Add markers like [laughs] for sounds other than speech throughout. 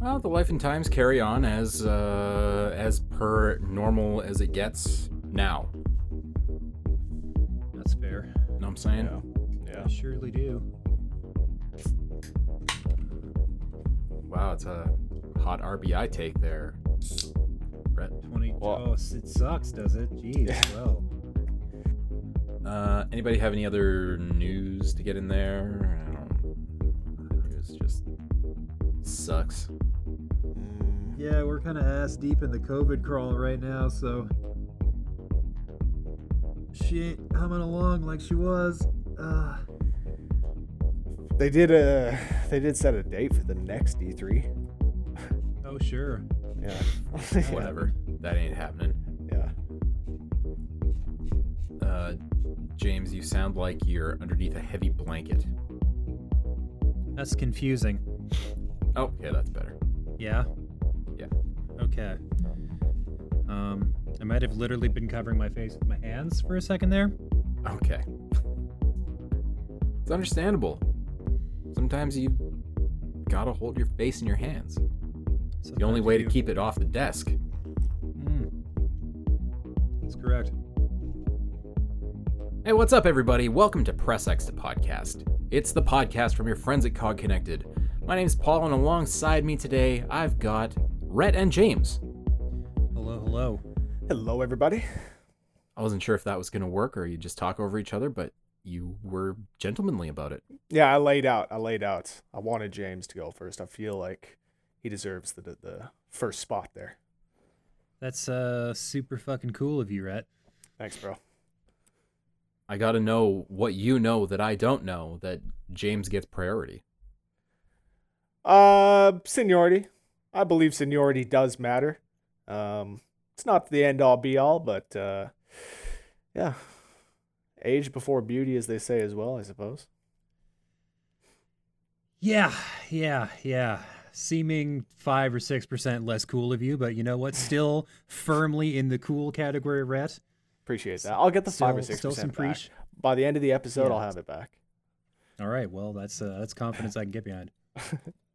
Well, the life and times carry on as uh, as per normal as it gets now. That's fair. Know what I'm saying? Yeah. I surely do. Wow, it's a hot RBI take there. Rhett. 20. Well- oh, it sucks, does it? Jeez. [laughs] Well, Uh, anybody have any other news to get in there? I don't know. The news just sucks. Yeah, we're kind of ass deep in the COVID crawl right now, so. She ain't humming along like she was. Uh, They did a they did set a date for the next E3. [laughs] oh, sure. [laughs] Yeah. Whatever. That ain't happening. Yeah. Uh, James, you sound like you're underneath a heavy blanket. That's confusing. Oh, yeah, that's better. Yeah? Yeah. Okay. Um, I might have literally been covering my face with my hands for a second there. Okay. It's understandable. Sometimes you gotta hold your face in your hands. The only way you to keep it off the desk. Mm. That's correct. Hey, what's up, everybody? Welcome to Press X to Podcast. It's the podcast from your friends at Cog Connected. My name's Paul, and alongside me today, I've got Rhett and James. Hello, hello. Hello everybody. I wasn't sure if that was going to work or you just talk over each other, but you were gentlemanly about it. Yeah, I laid out. I laid out. I wanted James to go first. I feel like he deserves the the first spot there. That's uh super fucking cool of you, Rhett. Thanks, bro. I got to know what you know that I don't know that James gets priority. Uh, seniority. I believe seniority does matter. Um, it's not the end all be all, but uh, yeah, age before beauty, as they say as well. I suppose. Yeah, yeah, yeah. Seeming five or six percent less cool of you, but you know what? [laughs] Still firmly in the cool category, Rhett. Appreciate that. I'll get the five or six still some percent back. preach. By the end of the episode, Yeah. I'll have it back. All right, well, that's uh, that's confidence I can get behind. [laughs]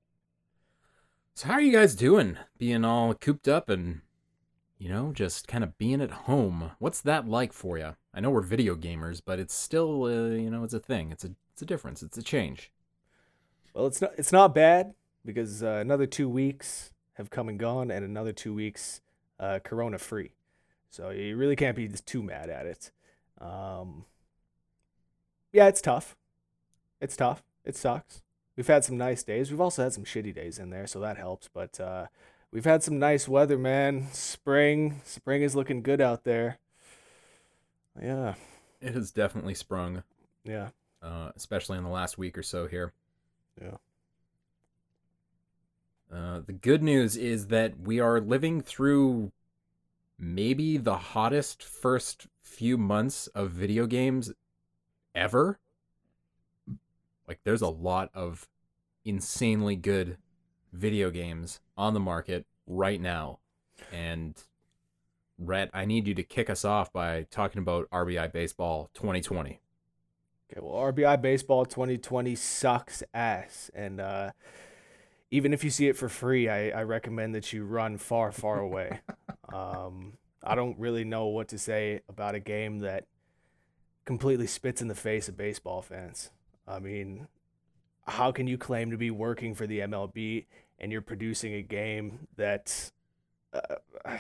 So, how are you guys doing? Being all cooped up and, you know, just kind of being at home. What's that like for you? I know we're video gamers, but it's still, uh, you know, it's a thing. It's a, it's a difference. It's a change. Well, it's not it's not bad because uh, another two weeks have come and gone, and another two weeks uh, Corona free. So you really can't be too mad at it. Um, yeah, it's tough. It's tough. It sucks. We've had some nice days. We've also had some shitty days in there, so that helps. But uh, we've had some nice weather, man. Spring, spring is looking good out there. Yeah, It has definitely sprung, yeah, uh, especially in the last week or so here. yeah. Uh, the good news is that we are living through maybe the hottest first few months of video games ever. Like, there's a lot of insanely good video games on the market right now. And, Rhett, I need you to kick us off by talking about RBI Baseball 2020. Okay, well, RBI Baseball 2020 sucks ass. And uh, even if you see it for free, I, I recommend that you run far, far away. [laughs] um, I don't really know what to say about a game that completely spits in the face of baseball fans. I mean, how can you claim to be working for the MLB and you're producing a game that. Uh, [sighs]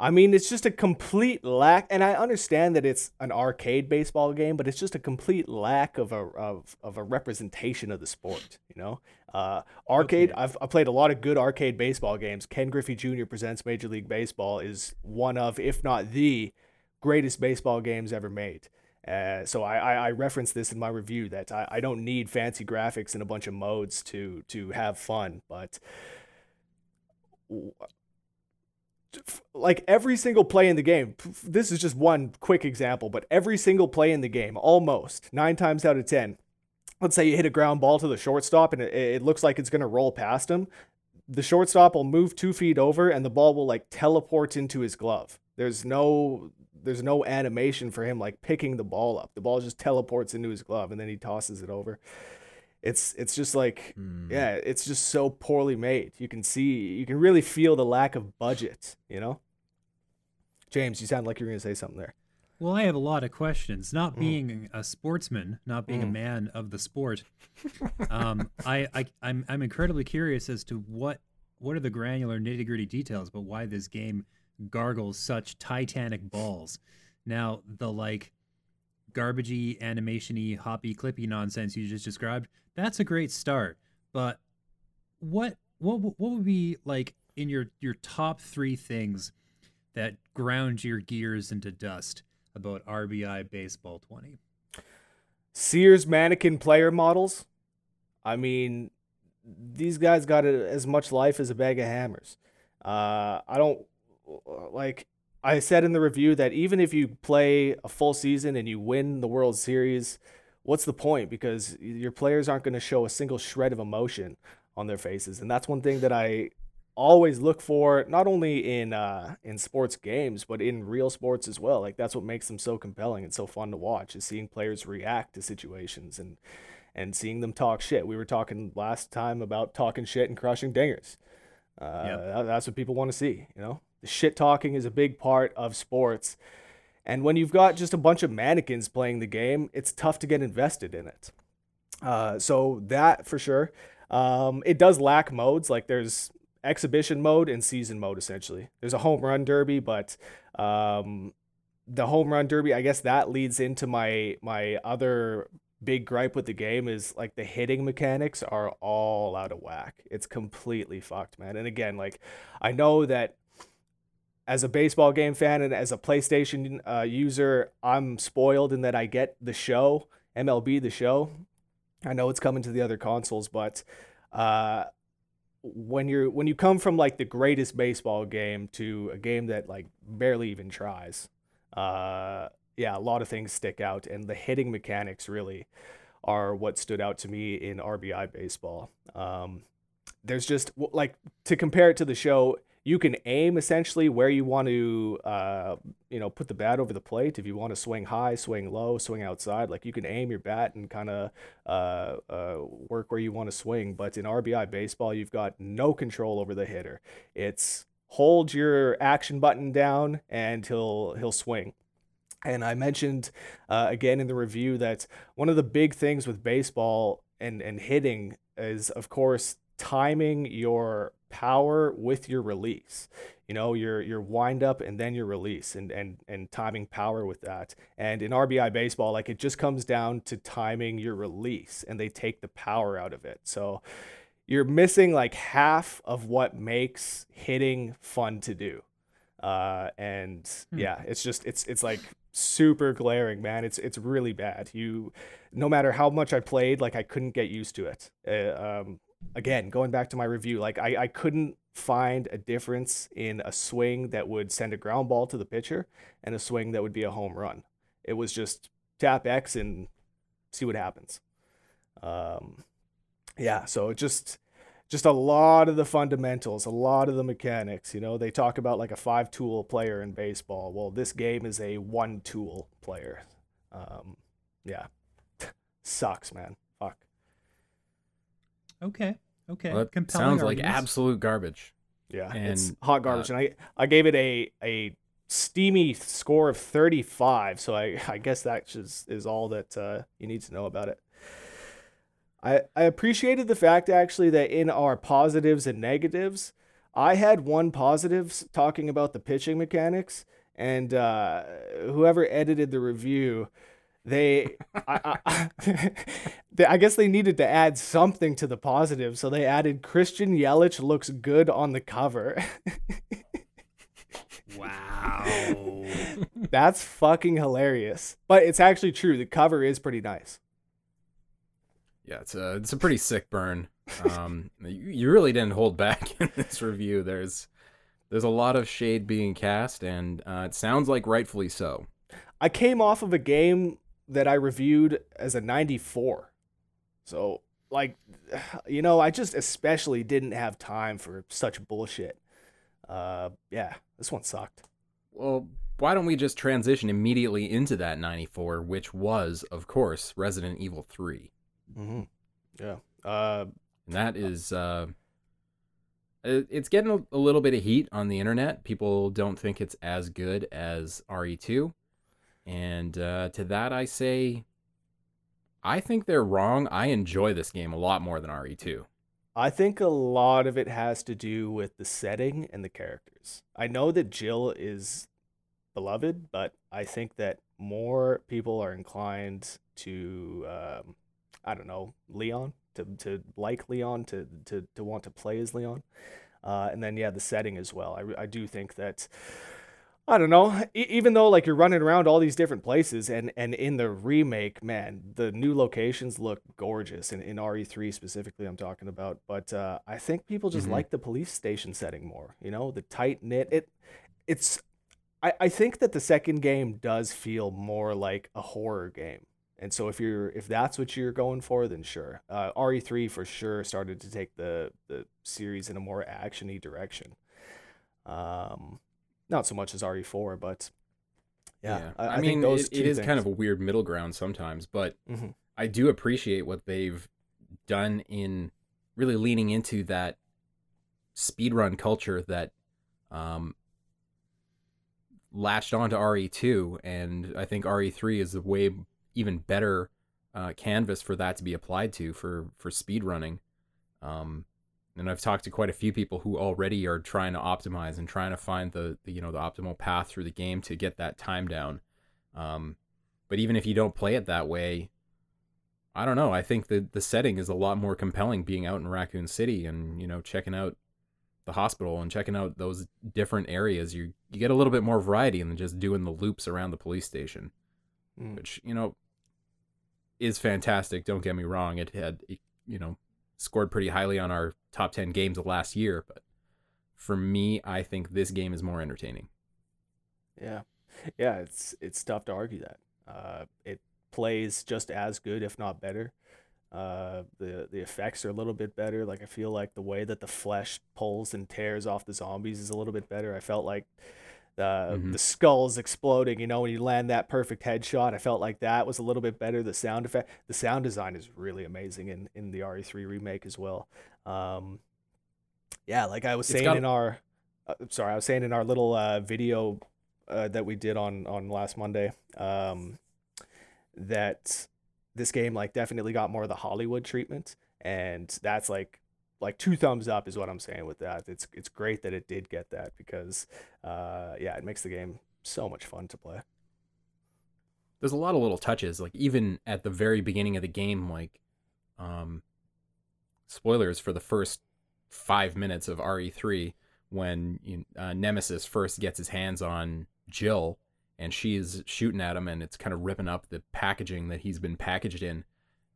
I mean, it's just a complete lack, and I understand that it's an arcade baseball game, but it's just a complete lack of a of, of a representation of the sport. You know, uh, arcade. Okay. I've I played a lot of good arcade baseball games. Ken Griffey Jr. presents Major League Baseball is one of, if not the greatest baseball games ever made. Uh, so I, I, I reference this in my review that I, I don't need fancy graphics and a bunch of modes to to have fun, but like every single play in the game this is just one quick example but every single play in the game almost nine times out of ten let's say you hit a ground ball to the shortstop and it, it looks like it's going to roll past him the shortstop will move two feet over and the ball will like teleport into his glove. There's no there's no animation for him like picking the ball up the ball just teleports into his glove and then he tosses it over it's it's just like Hmm. yeah, it's just so poorly made. You can see, you can really feel the lack of budget. You know, James, you sound like you're gonna say something there. Well, I have a lot of questions. Not Mm. being a sportsman, not being a Mm. man of the sport, [laughs] um, I, I I'm I'm incredibly curious as to what what are the granular nitty gritty details but why this game gargles such titanic balls. Now the like garbagey animationy hoppy clippy nonsense you just described that's a great start but what what what would be like in your your top 3 things that ground your gears into dust about RBI baseball 20 Sears mannequin player models. I mean, these guys got as much life as a bag of hammers. Uh, I don't like. I said in the review that even if you play a full season and you win the World Series, what's the point? Because your players aren't going to show a single shred of emotion on their faces, and that's one thing that I always look for, not only in uh, in sports games, but in real sports as well. Like that's what makes them so compelling and so fun to watch is seeing players react to situations and and seeing them talk shit. We were talking last time about talking shit and crushing dingers. Uh, Yep. that's what people want to see. You know, the shit talking is a big part of sports. And when you've got just a bunch of mannequins playing the game, it's tough to get invested in it. Uh, so that for sure. Um, it does lack modes. Like there's exhibition mode and season mode essentially. There's a home run derby, but um, the home run derby, I guess that leads into my my other big gripe with the game is like the hitting mechanics are all out of whack. It's completely fucked, man. And again, like I know that as a baseball game fan and as a PlayStation uh, user, I'm spoiled in that I get the show, MLB the show. I know it's coming to the other consoles, but uh, when you're when you come from like the greatest baseball game to a game that like barely even tries, uh, yeah, a lot of things stick out, and the hitting mechanics really are what stood out to me in RBI baseball. Um, there's just like to compare it to the show, you can aim essentially where you want to, uh, you know, put the bat over the plate. If you want to swing high, swing low, swing outside, like you can aim your bat and kind of uh, uh, work where you want to swing. But in RBI baseball, you've got no control over the hitter. It's hold your action button down and he'll he'll swing. And I mentioned uh, again in the review that one of the big things with baseball and, and hitting is, of course, timing your power with your release. You know, your your wind up and then your release and, and and timing power with that. And in RBI baseball, like it just comes down to timing your release and they take the power out of it. So you're missing like half of what makes hitting fun to do. Uh, and Hmm. yeah, it's just it's it's like super glaring, man. It's it's really bad. You, no matter how much I played, like I couldn't get used to it. Uh, um, again, going back to my review, like I I couldn't find a difference in a swing that would send a ground ball to the pitcher and a swing that would be a home run. It was just tap X and see what happens. Um, yeah, so just just a lot of the fundamentals, a lot of the mechanics. You know, they talk about like a five tool player in baseball. Well, this game is a one tool player. Um, yeah, [laughs] sucks, man. Fuck. Okay. Okay. Well, that Compelling sounds like absolute garbage. Yeah, it's And, hot garbage, and I I gave it a a steamy score of 35. So I I guess that just is all that uh, you need to know about it. I I appreciated the fact actually that in our positives and negatives, I had one positives talking about the pitching mechanics, and uh, whoever edited the review. They, I, I, [laughs] they, I guess they needed to add something to the positive, so they added Christian Yelich looks good on the cover. Wow. [laughs] That's fucking hilarious. But it's actually true. The cover is pretty nice. Yeah, it's a it's a pretty sick burn. Um, you, you really didn't hold back [laughs] in this review. There's there's a lot of shade being cast, and uh, it sounds like rightfully so. I came off of a game that I reviewed as a 94. So, like, [sighs] you know, I just especially didn't have time for such bullshit. Uh, yeah, this one sucked. Well, why don't we just transition immediately into that 94, which was, of course, Resident Evil 3. Mm-hmm. Yeah. Uh, and that is uh, it's getting a, a, little bit of heat on the internet. People don't think it's as good as RE2, and uh, to that I say, I think they're wrong. I enjoy this game a lot more than RE2. I think a lot of it has to do with the setting and the characters. I know that Jill is beloved, but I think that more people are inclined to, um, I don't know, Leon to, to like Leon to, to to want to play as Leon, uh, and then yeah, the setting as well. I I do think that I don't know. E- even though like you're running around all these different places, and and in the remake, man, the new locations look gorgeous. In in RE3 specifically, I'm talking about. But uh, I think people just mm-hmm. like the police station setting more. You know, the tight knit. It it's. I, I think that the second game does feel more like a horror game. And so if you're if that's what you're going for, then sure. Uh, RE3 for sure started to take the the series in a more actiony direction. Um, not so much as RE4, but yeah, yeah. I, I, I, mean, it, it is things. kind of a weird middle ground sometimes, but mm-hmm. I do appreciate what they've done in really leaning into that speedrun culture that um, latched onto RE2, and I think RE3 is a way even better uh, canvas for that to be applied to for for speedrunning. Um, and I've talked to quite a few people who already are trying to optimize and trying to find the, the you know the optimal path through the game to get that time down. Um, but even if you don't play it that way, I don't know. I think the the setting is a lot more compelling being out in Raccoon City and you know checking out the hospital and checking out those different areas. You you get a little bit more variety than just doing the loops around the police station, mm. which you know is fantastic. Don't get me wrong. It had you know scored pretty highly on our top 10 games of last year, but for me, I think this game is more entertaining. Yeah. Yeah, it's it's tough to argue that. Uh, it plays just as good, if not better. Uh, the the effects are a little bit better. Like I feel like the way that the flesh pulls and tears off the zombies is a little bit better. I felt like the mm-hmm. the skulls exploding. You know, when you land that perfect headshot, I felt like that was a little bit better. The sound effect, the sound design is really amazing in in the RE3 remake as well. Um, yeah, like I was saying got... in our, uh, sorry, I was saying in our little uh, video uh, that we did on on last Monday, um, that this game like definitely got more of the Hollywood treatment, and that's like like two thumbs up is what I'm saying with that. It's it's great that it did get that because uh, yeah, it makes the game so much fun to play. There's a lot of little touches, like even at the very beginning of the game, like um, spoilers for the first five minutes of RE3 when uh, Nemesis first gets his hands on Jill and she's shooting at him and it's kind of ripping up the packaging that he's been packaged in.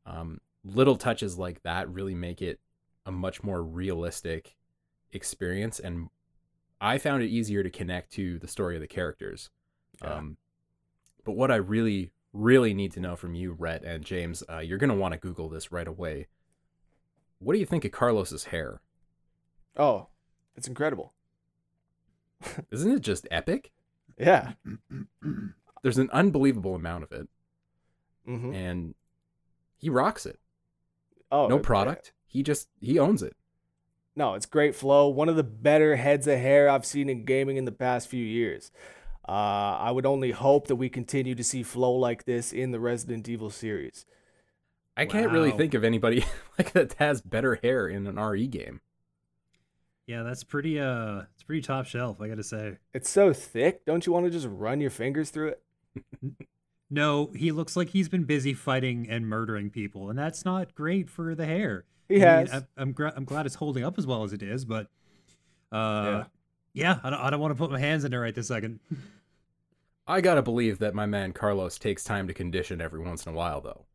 Um, little touches like that really make it a much more realistic experience and I found it easier to connect to the story of the characters. Yeah. Um, but what I really, really need to know from you, Rhett and James, uh, you're going to want to Google this right away. What do you think of Carlos's hair? Oh, it's incredible. [laughs] Isn't it just epic? Yeah. [clears throat] There's an unbelievable amount of it. Mm-hmm. And he rocks it. Oh, no product he just he owns it. No, it's great flow. One of the better heads of hair I've seen in gaming in the past few years. Uh, I would only hope that we continue to see flow like this in the Resident Evil series. I can't wow. really think of anybody [laughs] like that has better hair in an RE game. Yeah, that's pretty uh it's pretty top shelf, I got to say. It's so thick. Don't you want to just run your fingers through it? [laughs] no, he looks like he's been busy fighting and murdering people, and that's not great for the hair. He I has. Mean, I, am gra- I'm glad it's holding up as well as it is, but uh, yeah, yeah I, don't, I don't want to put my hands in there right this second. I gotta believe that my man Carlos takes time to condition every once in a while, though.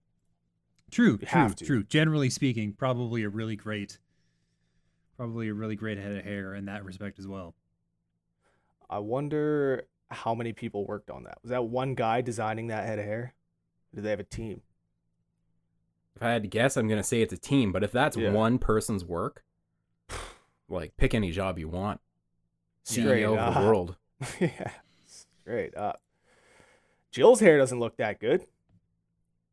True, you true, true. Generally speaking, probably a really great, probably a really great head of hair in that respect as well. I wonder how many people worked on that. Was that one guy designing that head of hair? Or did they have a team? If I had to guess, I'm gonna say it's a team. But if that's yeah. one person's work, [sighs] like pick any job you want, CEO of the world. [laughs] yeah, straight up. Jill's hair doesn't look that good.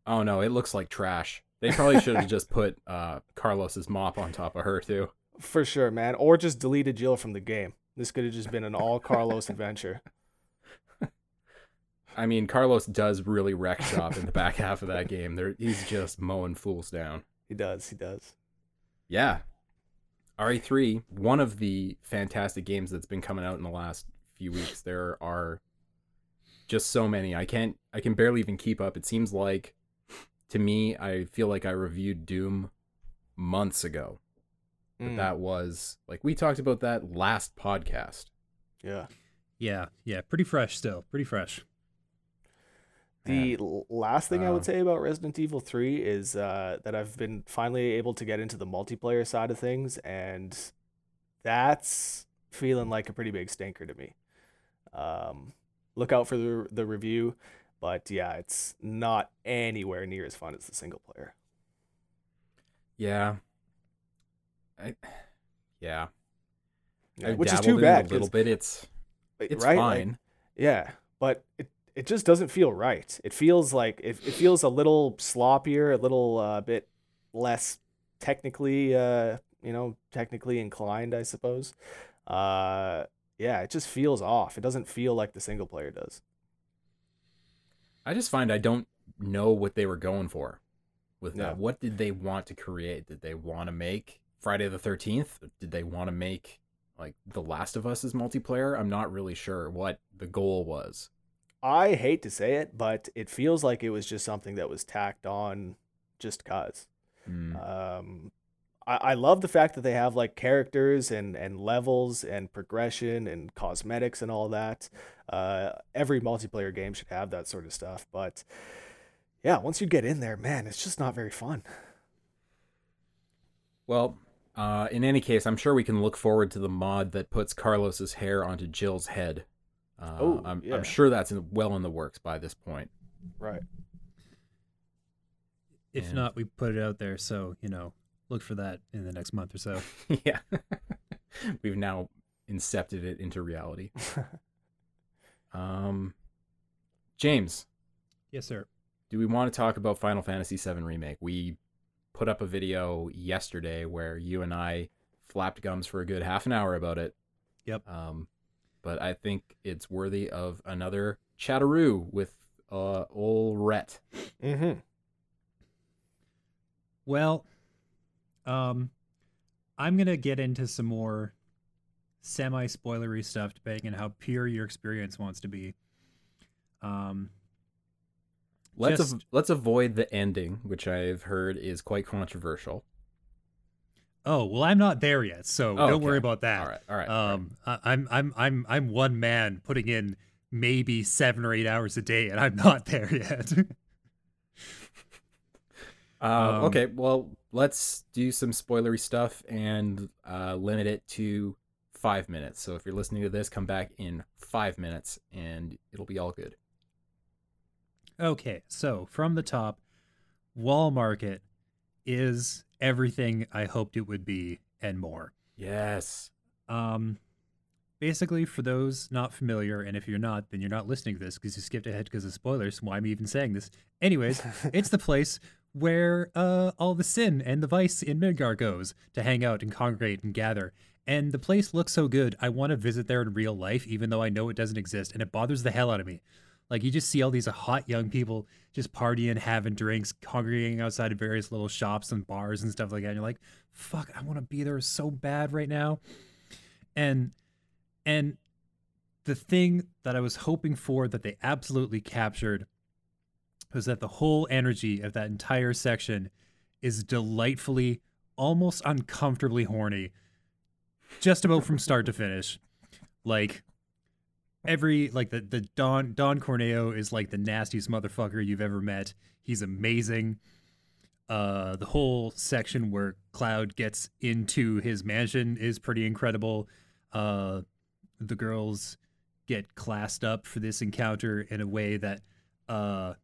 Oh no, it looks like trash. They probably should have just put uh, Carlos's mop on top of her too. For sure, man. Or just deleted Jill from the game. This could have just been an all Carlos adventure. I mean, Carlos does really wreck shop in the back [laughs] half of that game. There, he's just mowing fools down. He does. He does. Yeah. RE3, one of the fantastic games that's been coming out in the last few weeks. There are just so many. I can't I can barely even keep up. It seems like to me, I feel like I reviewed Doom months ago. But Mm, that was like we talked about that last podcast. yeah. Yeah, yeah, pretty fresh still, pretty fresh. The last thing I would Uh, say about Resident Evil 3 is uh, that I've been finally able to get into the multiplayer side of things, and that's feeling like a pretty big stinker to me. Um, look out for the, the review, but yeah, it's not anywhere near as fun as the single player. Yeah. I yeah. Yeah, which is too bad. a little bit. It's it's right? Like, fine. Yeah, but it it just doesn't feel right. It feels like it, it feels a little sloppier, a little uh, bit less technically, uh, you know, technically inclined, I suppose. Uh, yeah, it just feels off. It doesn't feel like the single player does. I just find I don't know what they were going for with Yeah. that. What did they want to create? Did they want to make Friday the 13th? Did they want to make like The Last of Us as multiplayer? I'm not really sure what the goal was. I hate to say it, but it feels like it was just something that was tacked on just cause. Hmm. Um, I, I love the fact that they have like characters and, and levels and progression and cosmetics and all that. Uh, every multiplayer game should have that sort of stuff. But yeah, once you get in there, man, it's just not very fun. Well, uh, in any case, I'm sure we can look forward to the mod that puts Carlos's hair onto Jill's head. Uh, Oh, I'm, yeah. I'm sure that's in, well in the works by this point. Right. If And- not, we put it out there, so you know, look for that in the next month or so. [laughs] yeah. [laughs] We've now incepted it into reality. [laughs] Um, James, Yes, sir. do we want to talk about Final Fantasy VII Remake? We put up a video yesterday where you and I flapped gums for a good half an hour about it. Yep. Um, but I think it's worthy of another chatteroo with uh ol Rhett. Mm-hmm. Well, um, I'm gonna get into some more semi-spoilery stuff, depending on how pure your experience wants to be. Um, Let's Just- av- let's avoid the ending, which I've heard is quite controversial. Oh well, I'm not there yet, so Oh, don't worry about that. All right, all right. all right. Um, I, I'm I'm I'm I'm one man putting in maybe seven or eight hours a day, and I'm not [laughs] there yet. [laughs] Uh, Um, okay, well, let's do some spoilery stuff and uh, limit it to five minutes. So if you're listening to this, come back in five minutes and it'll be all good. okay, so from the top, Wall Market is everything I hoped it would be and more. Yes. Um, basically, for those not familiar, and if you're not, then you're not listening to this because you skipped ahead because of spoilers. Why am I even saying this? Anyways, [laughs] it's the place where uh, all the sin and the vice in Midgar goes to hang out and congregate and gather. And the place looks so good, I want to visit there in real life, even though I know it doesn't exist, and it bothers the hell out of me. Like you just see all these uh, hot young people just partying, having drinks, congregating outside of various little shops and bars and stuff like that. And you're like, fuck, I want to be there so bad right now. And and the thing that I was hoping for that they absolutely captured was that the whole energy of that entire section is delightfully, almost uncomfortably horny, just about from start to finish. Like every like the the Don Don Corneo is like the nastiest motherfucker you've ever met. He's amazing. Uh, the whole section where Cloud gets into his mansion is pretty incredible. Uh, the girls get classed up for this encounter in a way that uh,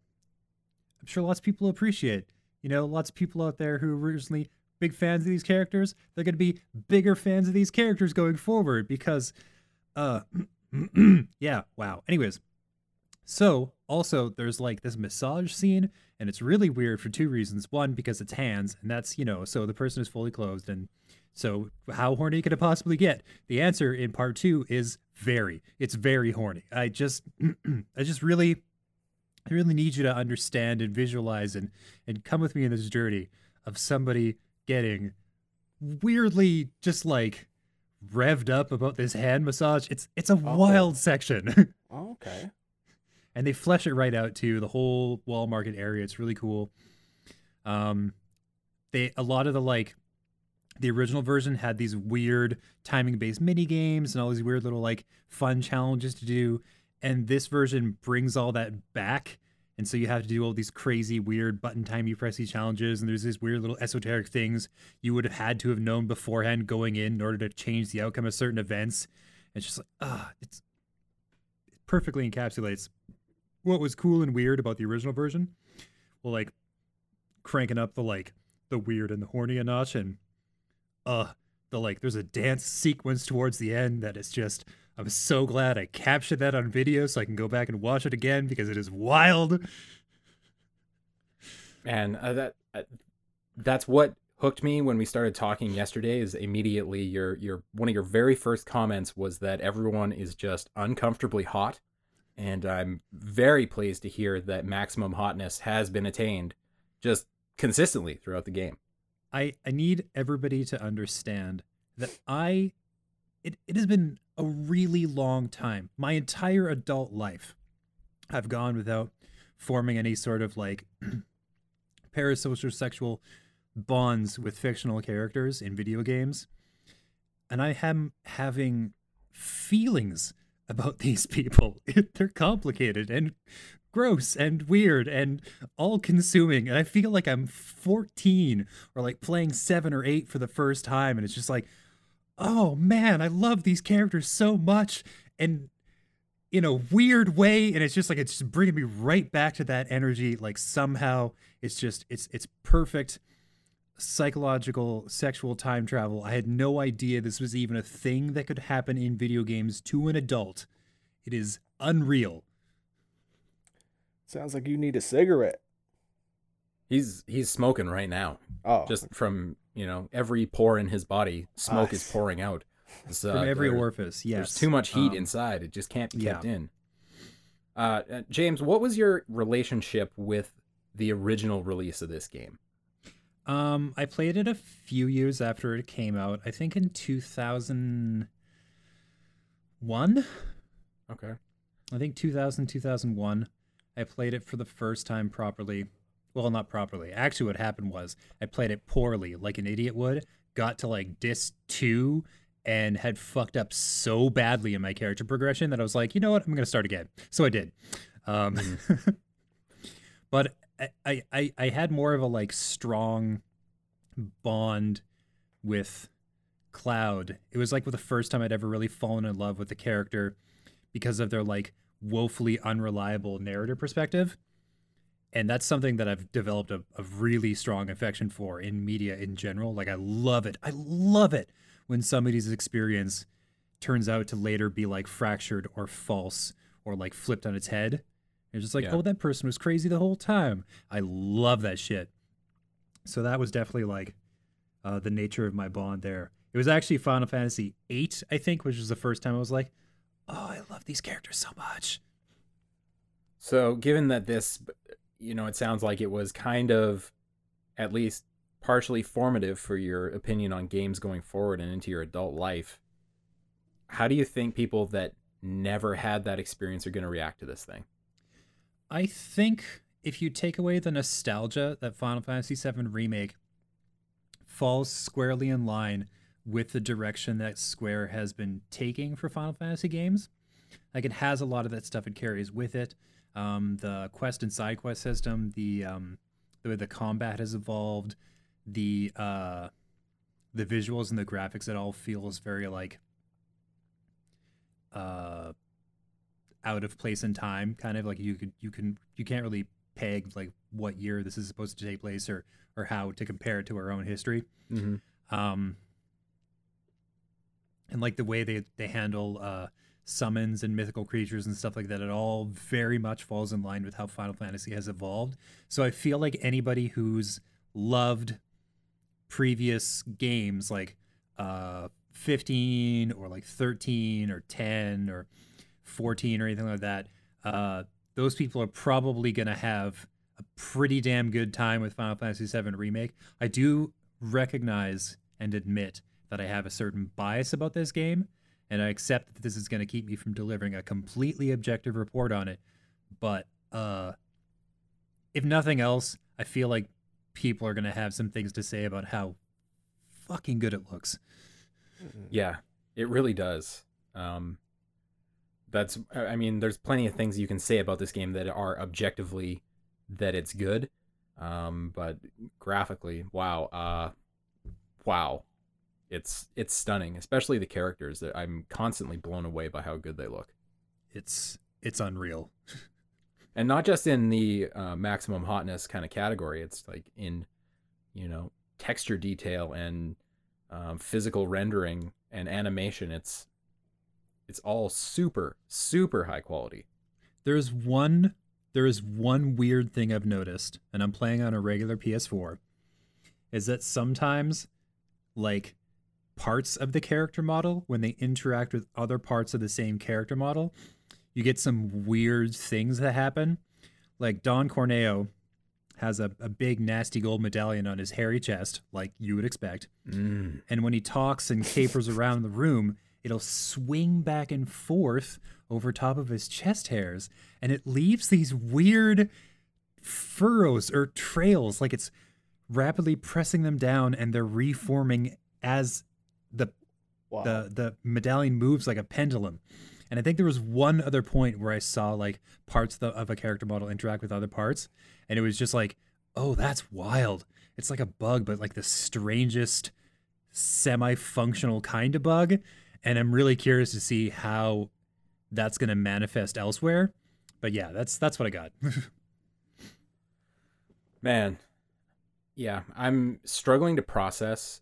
I'm sure lots of people appreciate. You know, lots of people out there who are originally big fans of these characters, they're going to be bigger fans of these characters going forward because, uh, [clears throat] [clears throat] yeah, wow. Anyways, so also there's like this massage scene and it's really weird for two reasons. One because it's hands and that's you know so the person is fully clothed and so how horny could it possibly get? The answer in part two is very. It's very horny. I just [clears throat] i just really i really need you to understand and visualize and and come with me in this journey of somebody getting weirdly just like revved up about this hand massage it's it's a Oh. wild section [laughs] Oh, okay. and they flesh it right out to the whole wall market area. It's really cool. Um, they a lot of the like the original version had these weird timing based mini games and all these weird little like fun challenges to do, and this version brings all that back. And so you have to do all these crazy, weird button time timey pressy challenges, and there's these weird little esoteric things you would have had to have known beforehand going in in order to change the outcome of certain events. It's just like ah, it's it perfectly encapsulates what was cool and weird about the original version. Well, like cranking up the like the weird and the horny a notch, and uh, the like there's a dance sequence towards the end that is just. I'm so glad I captured that on video so I can go back and watch it again because it is wild. And uh, that uh, that's what hooked me when we started talking yesterday. Is immediately your your one of your very first comments was that everyone is just uncomfortably hot, and I'm very pleased to hear that maximum hotness has been attained, just consistently throughout the game. I I need everybody to understand that I it it has been a really long time. My entire adult life I've gone without forming any sort of like [clears throat] parasocial sexual bonds with fictional characters in video games. And I am having feelings about [laughs] these people. [laughs] They're complicated and gross and weird and all consuming. And I feel like I'm 14 or like playing seven or eight for the first time. And it's just like, oh man, I love these characters so much. And in a weird way. And it's just like, it's just bringing me right back to that energy. Like somehow it's just, it's, it's perfect psychological sexual time travel. I had no idea this was even a thing that could happen in video games to an adult. It is unreal. Sounds like you need a cigarette. He's he's smoking right now, Oh, just from you know every pore in his body, smoke is pouring out. [laughs] Uh, From every there- orifice, yes. There's too much heat Um, inside. It just can't be kept yeah. in. Uh, uh, James, what was your relationship with the original release of this game? Um, I played it a few years after it came out. I think in 2001. Okay. I think 2000, 2001. I played it for the first time properly. Well, not properly. Actually, what happened was I played it poorly, like an idiot would. Got to like disc two and had fucked up so badly in my character progression that I was like, you know what? I'm going to start again. So I did. Um, [laughs] but I, I, I, had more of a like strong bond with Cloud. It was like the first time I'd ever really fallen in love with the character because of their like woefully unreliable narrative perspective. And that's something that I've developed a, a really strong affection for in media in general. Like I love it. I love it when somebody's experience turns out to later be like fractured or false or like flipped on its head. It's just like, Yeah. oh, that person was crazy the whole time. I love that shit. So that was definitely like uh, the nature of my bond there. It was actually Final Fantasy VIII, I think, which was the first time I was like, oh, I love these characters so much. So, given that this, you know, it sounds like it was kind of at least partially formative for your opinion on games going forward and into your adult life, how do you think people that never had that experience are going to react to this thing? I think if you take away the nostalgia that Final Fantasy VII Remake falls squarely in line with the direction that Square has been taking for Final Fantasy games, like it has a lot of that stuff it carries with it. Um, the quest and side quest system, the um, the way the combat has evolved, the uh, the visuals and the graphics, it all feels very like uh out of place in time kind of like you could you can you can't really peg like what year this is supposed to take place or or how to compare it to our own history Mm-hmm. um and like the way they they handle uh summons and mythical creatures and stuff like that. It all very much falls in line with how Final Fantasy has evolved. So I feel like anybody who's loved previous games like uh 15 or like 13 or 10 or 14 or anything like that, uh, those people are probably going to have a pretty damn good time with Final Fantasy VII Remake. I do recognize and admit that I have a certain bias about this game, and I accept that this is going to keep me from delivering a completely objective report on it. But uh, if nothing else, I feel like people are going to have some things to say about how fucking good it looks. Yeah, it really does. Um, that's, I mean, there's plenty of things you can say about this game that are objectively that it's good. Um, but graphically, wow, uh, wow, it's it's stunning, especially the characters. That I'm constantly blown away by how good they look. It's it's unreal. [laughs] and not just in the uh, maximum hotness kind of category. It's like in, you know, texture detail and um, physical rendering and animation. It's it's all super super high quality. There's one there is one weird thing I've noticed, and I'm playing on a regular PS4, is that sometimes like parts of the character model when they interact with other parts of the same character model, you get some weird things that happen. Like Don Corneo has a, a big nasty gold medallion on his hairy chest, like you would expect. Mm. And when he talks and capers [laughs] around the room, it'll swing back and forth over top of his chest hairs, and it leaves these weird furrows or trails, like it's rapidly pressing them down and they're reforming as the Wow. the the medallion moves like a pendulum. And I think there was one other point where I saw like parts of, the, of a character model interact with other parts, and it was just like, oh, that's wild. It's like a bug, but like the strangest semi-functional kind of bug. And I'm really curious to see how that's going to manifest elsewhere. But yeah, that's that's what I got. [laughs] Man, yeah, I'm struggling to process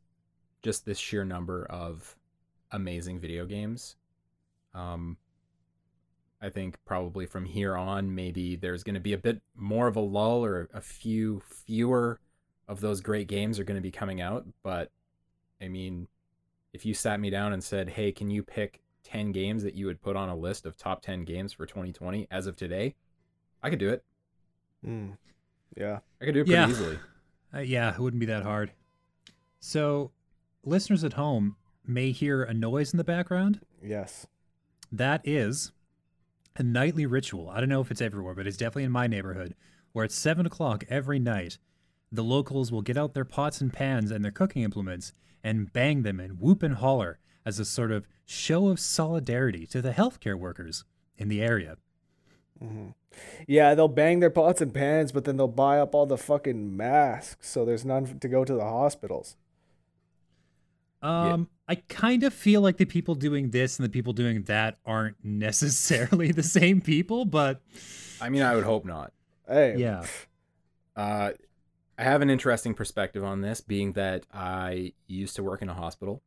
just this sheer number of amazing video games. Um, I think probably from here on, maybe there's going to be a bit more of a lull or a few fewer of those great games are going to be coming out. But I mean, if you sat me down and said, hey, can you pick 10 games that you would put on a list of top 10 games for 2020 as of today, I could do it. Mm. Yeah. I could do it pretty Yeah. easily. Uh, yeah, it wouldn't be that hard. So, listeners at home may hear a noise in the background. Yes. That is a nightly ritual. I don't know if it's everywhere, but it's definitely in my neighborhood, where at seven o'clock every night, the locals will get out their pots and pans and their cooking implements and bang them and whoop and holler as a sort of show of solidarity to the healthcare workers in the area. Mm-hmm. Yeah, they'll bang their pots and pans, but then they'll buy up all the fucking masks, so there's none to go to the hospitals. Um, I kind of feel like the people doing this and the people doing that aren't [laughs] necessarily the same people, but I mean, I would hope not. Hey, yeah. [sighs] Uh, I have an interesting perspective on this, being that I used to work in a hospital.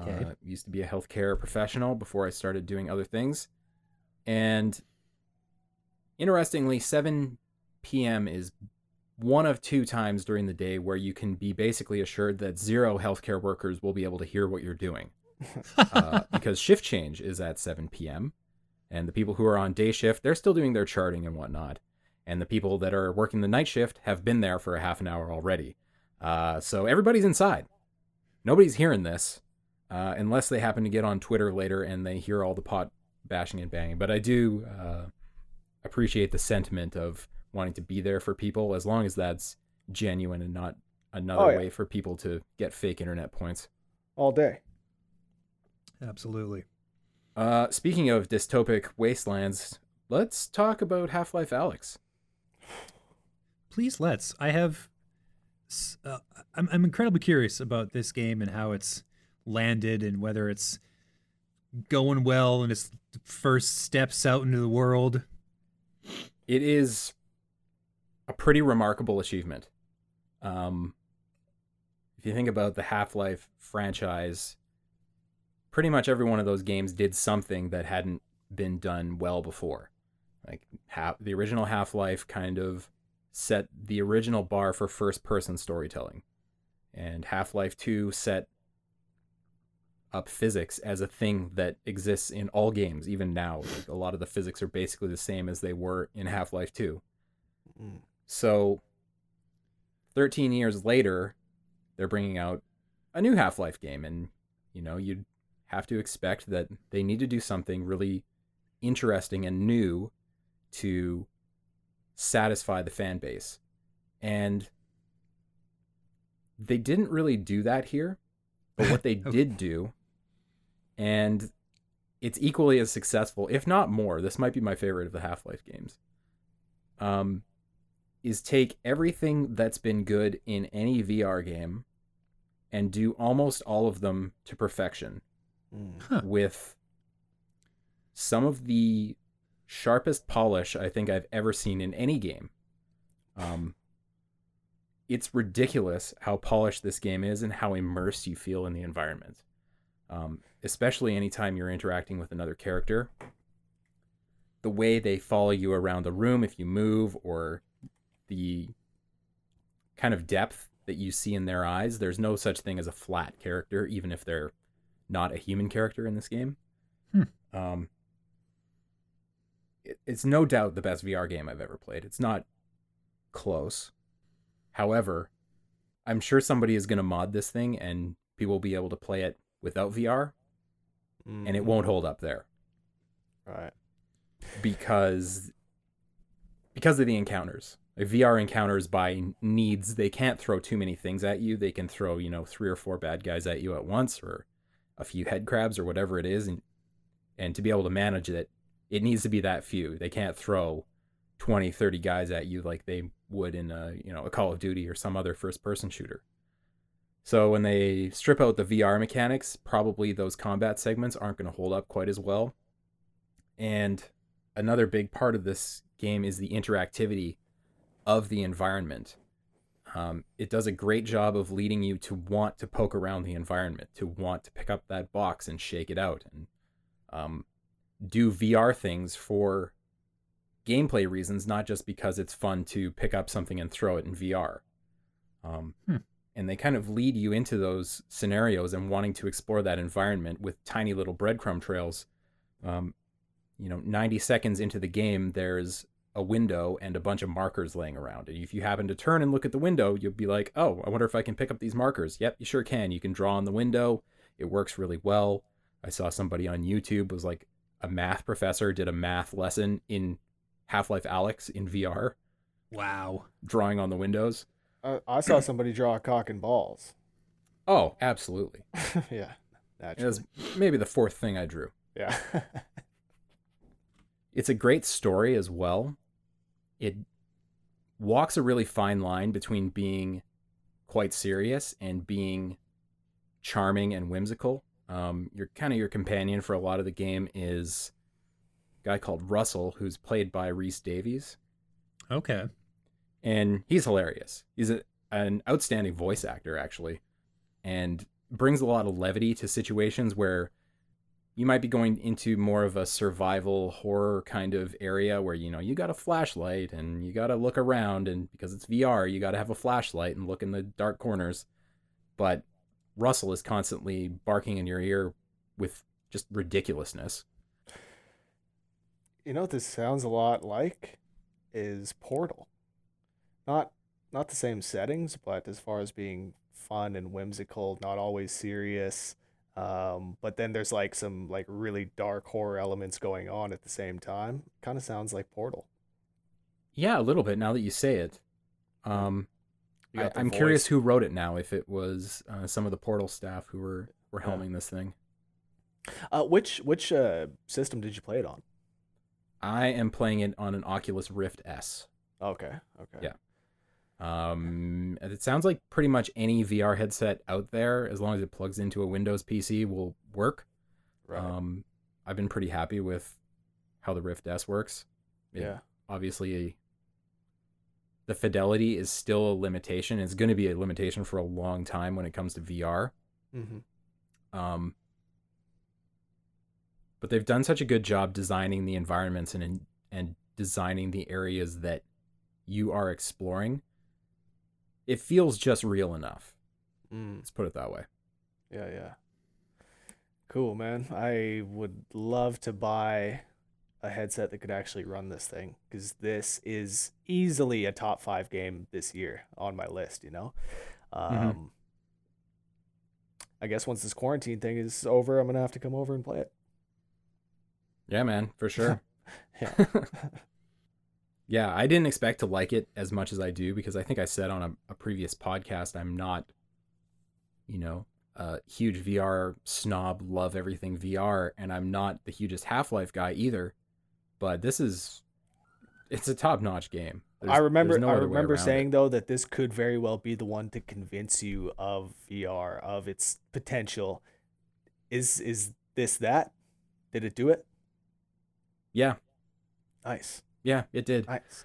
Okay. Uh, used to be a healthcare professional before I started doing other things. And interestingly, 7 p.m. is one of two times during the day where you can be basically assured that zero healthcare workers will be able to hear what you're doing. [laughs] uh, because shift change is at 7 p.m. And the people who are on day shift, they're still doing their charting and whatnot. And the people that are working the night shift have been there for a half an hour already. Uh, so everybody's inside. Nobody's hearing this uh, unless they happen to get on Twitter later and they hear all the pot bashing and banging. But I do uh, appreciate the sentiment of wanting to be there for people as long as that's genuine and not another Oh, yeah. way for people to get fake internet points. all day. Absolutely. Uh, speaking of dystopic wastelands, let's talk about Half Life Alyx. Please let's. I have. Uh, I'm I'm incredibly curious about this game and how it's landed and whether it's going well and its first steps out into the world. It is a pretty remarkable achievement. Um, if you think about the Half Life franchise, pretty much every one of those games did something that hadn't been done well before. Like the original Half Life kind of set the original bar for first person storytelling, and Half Life Two set up physics as a thing that exists in all games, even now. Like a lot of the physics are basically the same as they were in Half Life Two. Mm. So, 13 years later, they're bringing out a new Half Life game, and you know you'd have to expect that they need to do something really interesting and new to satisfy the fan base. And they didn't really do that here. But what they [laughs] did do, and it's equally as successful, if not more, this might be my favorite of the Half Life games, um, is take everything that's been good in any VR game and do almost all of them to perfection Mm. Huh. with some of the sharpest polish I think I've ever seen in any game. Um, it's ridiculous how polished this game is and how immersed you feel in the environment. Um, especially anytime you're interacting with another character. The way they follow you around the room if you move, or the kind of depth that you see in their eyes. There's no such thing as a flat character, even if they're not a human character in this game. Hmm. Um, it, it's no doubt the best VR game I've ever played. It's not close. However, I'm sure somebody is going to mod this thing and people will be able to play it without VR and it Mm. won't hold up there Right. because because of the encounters. VR encounters by needs, they can't throw too many things at you. They can throw, you know, three or four bad guys at you at once or a few head crabs or whatever it is and and to be able to manage it, it needs to be that few. They can't throw 20, 30 guys at you like they would in a, you know, a Call of Duty or some other first person shooter. So when they strip out the VR mechanics, probably those combat segments aren't going to hold up quite as well. And another big part of this game is the interactivity of the environment. Um, it does a great job of leading you to want to poke around the environment, to want to pick up that box and shake it out, and um, do VR things for gameplay reasons, not just because it's fun to pick up something and throw it in VR. Um, Hmm. And they kind of lead you into those scenarios and wanting to explore that environment with tiny little breadcrumb trails. Um, you know, 90 seconds into the game, there's a window and a bunch of markers laying around. And if you happen to turn and look at the window, you'll be like, oh, I wonder if I can pick up these markers. Yep, you sure can. You can draw on the window. It works really well. I saw somebody on YouTube was like a math professor did a math lesson in Half-Life Alyx in VR, Wow. drawing on the windows. I, I saw somebody draw a cock and balls. Oh, absolutely. [laughs] yeah. It was maybe the fourth thing I drew. Yeah. [laughs] it's a great story as well. It walks a really fine line between being quite serious and being charming and whimsical. Um, your kind of your companion for a lot of the game is a guy called Russell, who's played by Rhys Darby, Okay. and he's hilarious. He's a, an outstanding voice actor, actually, and brings a lot of levity to situations where you might be going into more of a survival horror kind of area where you know you got a flashlight and you got to look around and because it's VR you got to have a flashlight and look in the dark corners but Russell is constantly barking in your ear with just ridiculousness you know what this sounds a lot like is Portal. Not not the same settings, but as far as being fun and whimsical, not always serious. Um, but then there's like some like really dark horror elements going on at the same time. Kind of sounds like Portal. yeah a little bit now that you say it um I, I'm curious who wrote it now if it was uh, some of the portal staff who were were Yeah. helming this thing Uh, which which uh, system did you play it on? I am playing it on an Oculus Rift S Okay, okay. Yeah. Um, it sounds like pretty much any VR headset out there, as long as it plugs into a Windows PC, will work. Right. Um, I've been pretty happy with how the Rift S works. It- yeah. Obviously, the fidelity is still a limitation. It's going to be a limitation for a long time when it comes to VR. hmm Um, but they've done such a good job designing the environments and and designing the areas that you are exploring. It feels just real enough. Mm. Let's put it that way. Yeah, yeah. Cool, man. I would love to buy a headset that could actually run this thing because this is easily a top five game this year on my list, you know? Um, I guess once this quarantine thing is over, I'm going to have to come over and play it. Yeah, man, for sure. [laughs] Yeah. [laughs] yeah, I didn't expect to like it as much as I do because I think I said on a, a previous podcast I'm not, you know, a huge VR snob, love everything VR, and I'm not the hugest Half Life guy either. But this is, it's a top notch game. There's- I remember no I remember around it. saying though that this could very well be the one to convince you of VR, of its potential. Is is this that? Did it do it? yeah, Nice. Yeah, it did. Nice.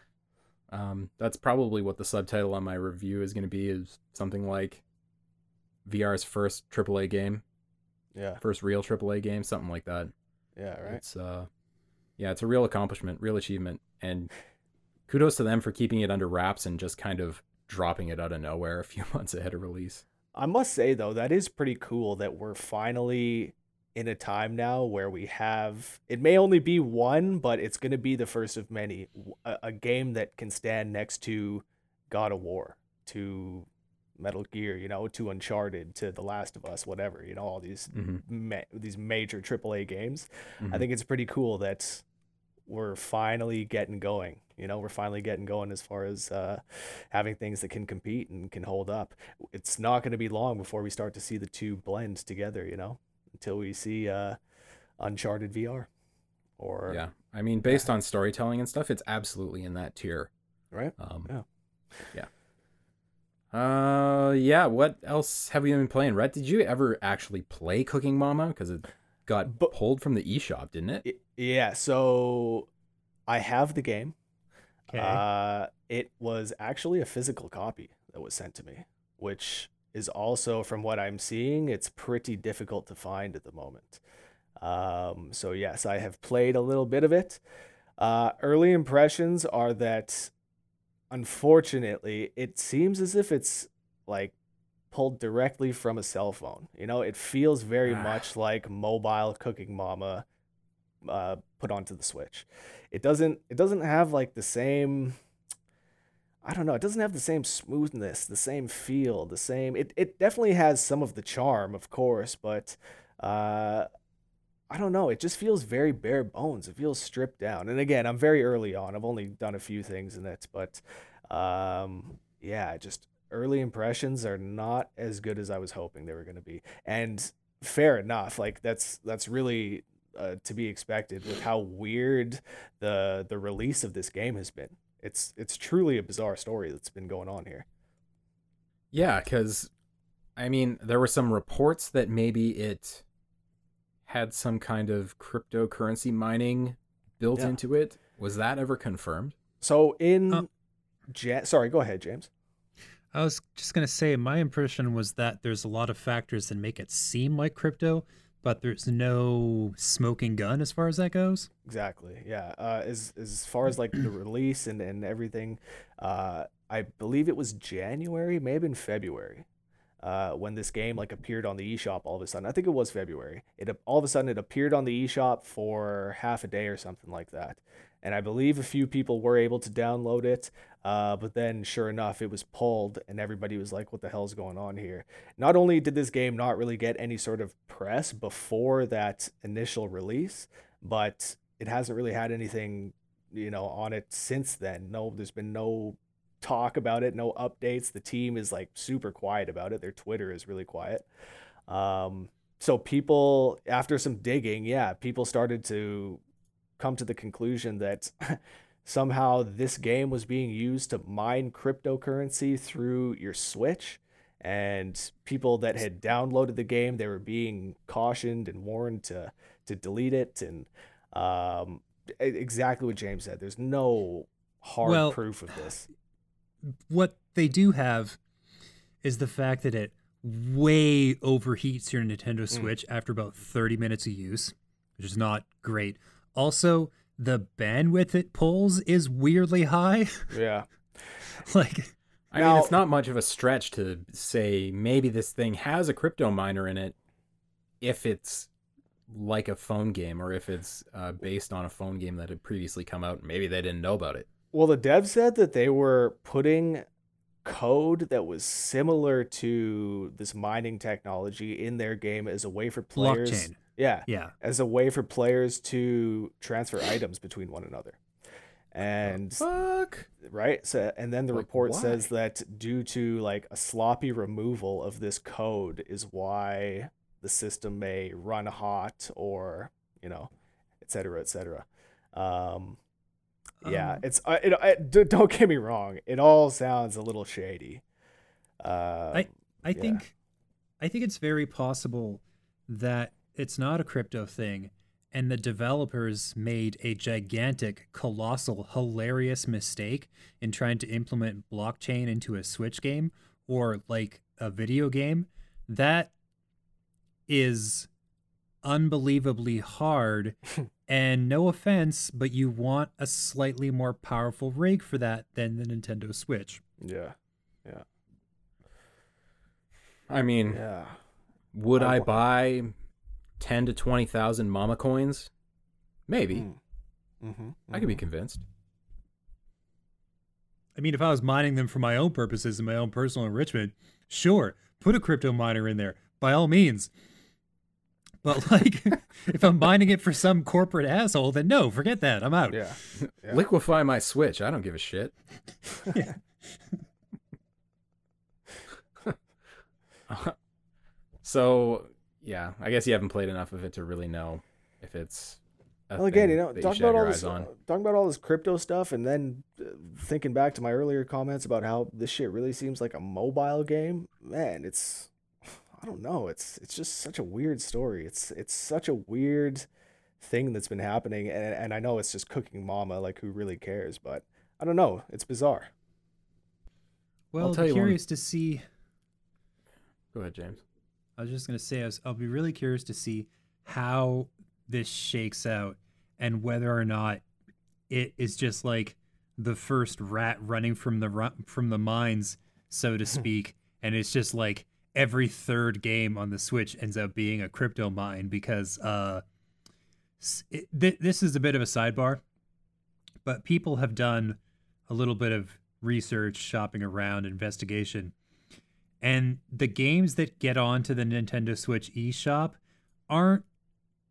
Um, that's probably what the subtitle on my review is going to be is something like VR's first AAA game, Yeah. first real AAA game, something like that. Yeah, right. It's uh, yeah, it's a real accomplishment, real achievement, and [laughs] kudos to them for keeping it under wraps and just kind of dropping it out of nowhere a few [laughs] months ahead of release. I must say though, that is pretty cool that we're finally in a time now where we have it may only be one, but it's going to be the first of many—a game that can stand next to God of War, to Metal Gear, you know, to Uncharted, to The Last of Us, whatever, you know, all these hmm ma- these major AAA games. I Mhm. think it's pretty cool that we're finally getting going. You know, we're finally getting going as far as uh, having things that can compete and can hold up. It's not going to be long before we start to see the two blend together. You know, until we see uh, Uncharted VR, or Yeah, I mean, based on storytelling and stuff, it's absolutely in that tier. right. Um, Yeah. yeah. Uh, yeah. What else have we been playing? Rhett, did you ever actually play Cooking Mama? Because it got Bu- pulled from the eShop, didn't it? I- yeah. So I have the game. Okay. Uh, it was actually a physical copy that was sent to me, which is also, from what I'm seeing, it's pretty difficult to find at the moment. Um, so yes, I have played a little bit of it. Uh, early impressions are that, unfortunately, it seems as if it's like pulled directly from a cell phone. You know, it feels very Ah. much like mobile Cooking Mama uh, put onto the Switch. It doesn't. It doesn't have like the same. I don't know. It doesn't have the same smoothness, the same feel, the same. It it definitely has some of the charm, of course, but uh, I don't know. It just feels very bare bones. It feels stripped down. And again, I'm very early on. I've only done a few things in it, but um, yeah, just early impressions are not as good as I was hoping they were going to be. And fair enough. Like that's that's really uh, to be expected with how weird the the release of this game has been. It's it's truly a bizarre story that's been going on here. Yeah, because I mean, there were some reports that maybe it had some kind of cryptocurrency mining built Yeah. into it. Was that ever confirmed? So in Uh, Ja- sorry, go ahead, James. I was just gonna say my impression was that there's a lot of factors that make it seem like crypto, but there's no smoking gun as far as that goes. Exactly. Yeah. Uh, as as far as like the [clears throat] release and and everything, uh, I believe it was January, maybe in February, uh, when this game like appeared on the eShop all of a sudden. I think it was February. It all of a sudden it appeared on the eShop for half a day or something like that, and I believe a few people were able to download it. Uh, but then, sure enough, it was pulled, and everybody was like, "What the hell's going on here?" Not only did this game not really get any sort of press before that initial release, but it hasn't really had anything, you know, on it since then. No, there's been no talk about it, no updates. The team is like super quiet about it. Their Twitter is really quiet. Um, so people, after some digging, yeah, people started to come to the conclusion that [laughs] somehow this game was being used to mine cryptocurrency through your Switch. And people that had downloaded the game, they were being cautioned and warned to to delete it. And um, exactly what James said. There's no hard Well- proof of this. [sighs] What they do have is the fact that it way overheats your Nintendo Switch after about 30 minutes of use. which is not great. Also, the bandwidth it pulls is weirdly high. [laughs] Yeah. like, I Now- mean, it's not much of a stretch to say maybe this thing has a crypto miner in it if it's like a phone game or if it's uh, based on a phone game that had previously come out. Maybe they didn't know about it. Well, the dev said that they were putting code that was similar to this mining technology in their game as a way for players. blockchain. Yeah, Yeah. as a way for players to transfer items between one another. And Fuck. right, so and then the Like, report says that due to like a sloppy removal of this code is why the system may run hot or, you know, et cetera, et cetera. Um, yeah, Um, it's uh, it, it, d- don't get me wrong. It all sounds a little shady. Um, I Yeah. think I think it's very possible that it's not a crypto thing and the developers made a gigantic, colossal, hilarious mistake in trying to implement blockchain into a Switch game or like a video game. That is unbelievably hard. [laughs] and no offense, but you want a slightly more powerful rig for that than the Nintendo Switch. yeah, Yeah. I mean, yeah. would I I buy 10 to 20,000 mama coins? Maybe. Mm. Mm-hmm, I could be convinced. I mean, if I was mining them for my own purposes and my own personal enrichment, sure, put a crypto miner in there by all means. But like, [laughs] if I'm mining it for some corporate asshole, then no, forget that. I'm out. Yeah, [laughs] Yeah. Liquefy my Switch. I don't give a shit. [laughs] Yeah. so, yeah, I guess you haven't played enough of it to really know if it's. A Well, again, you know, that talking should about all this, eyes on. talking about all this crypto stuff, and then uh, thinking back to my earlier comments about how this shit really seems like a mobile game. Man, it's, I don't know, it's it's just such a weird story. It's it's such a weird thing that's been happening, and and I know it's just cooking mama, like who really cares? But I don't know, it's bizarre. Well, tell you one- curious to see. Go ahead, James. I was just gonna say, I was, I'll be really curious to see how this shakes out and whether or not it is just like the first rat running from the from the mines, so to [laughs] speak, and it's just like every third game on the Switch ends up being a crypto mine because uh, it, th- this is a bit of a sidebar, but people have done a little bit of research, shopping around, investigation, and the games that get onto the Nintendo Switch eShop aren't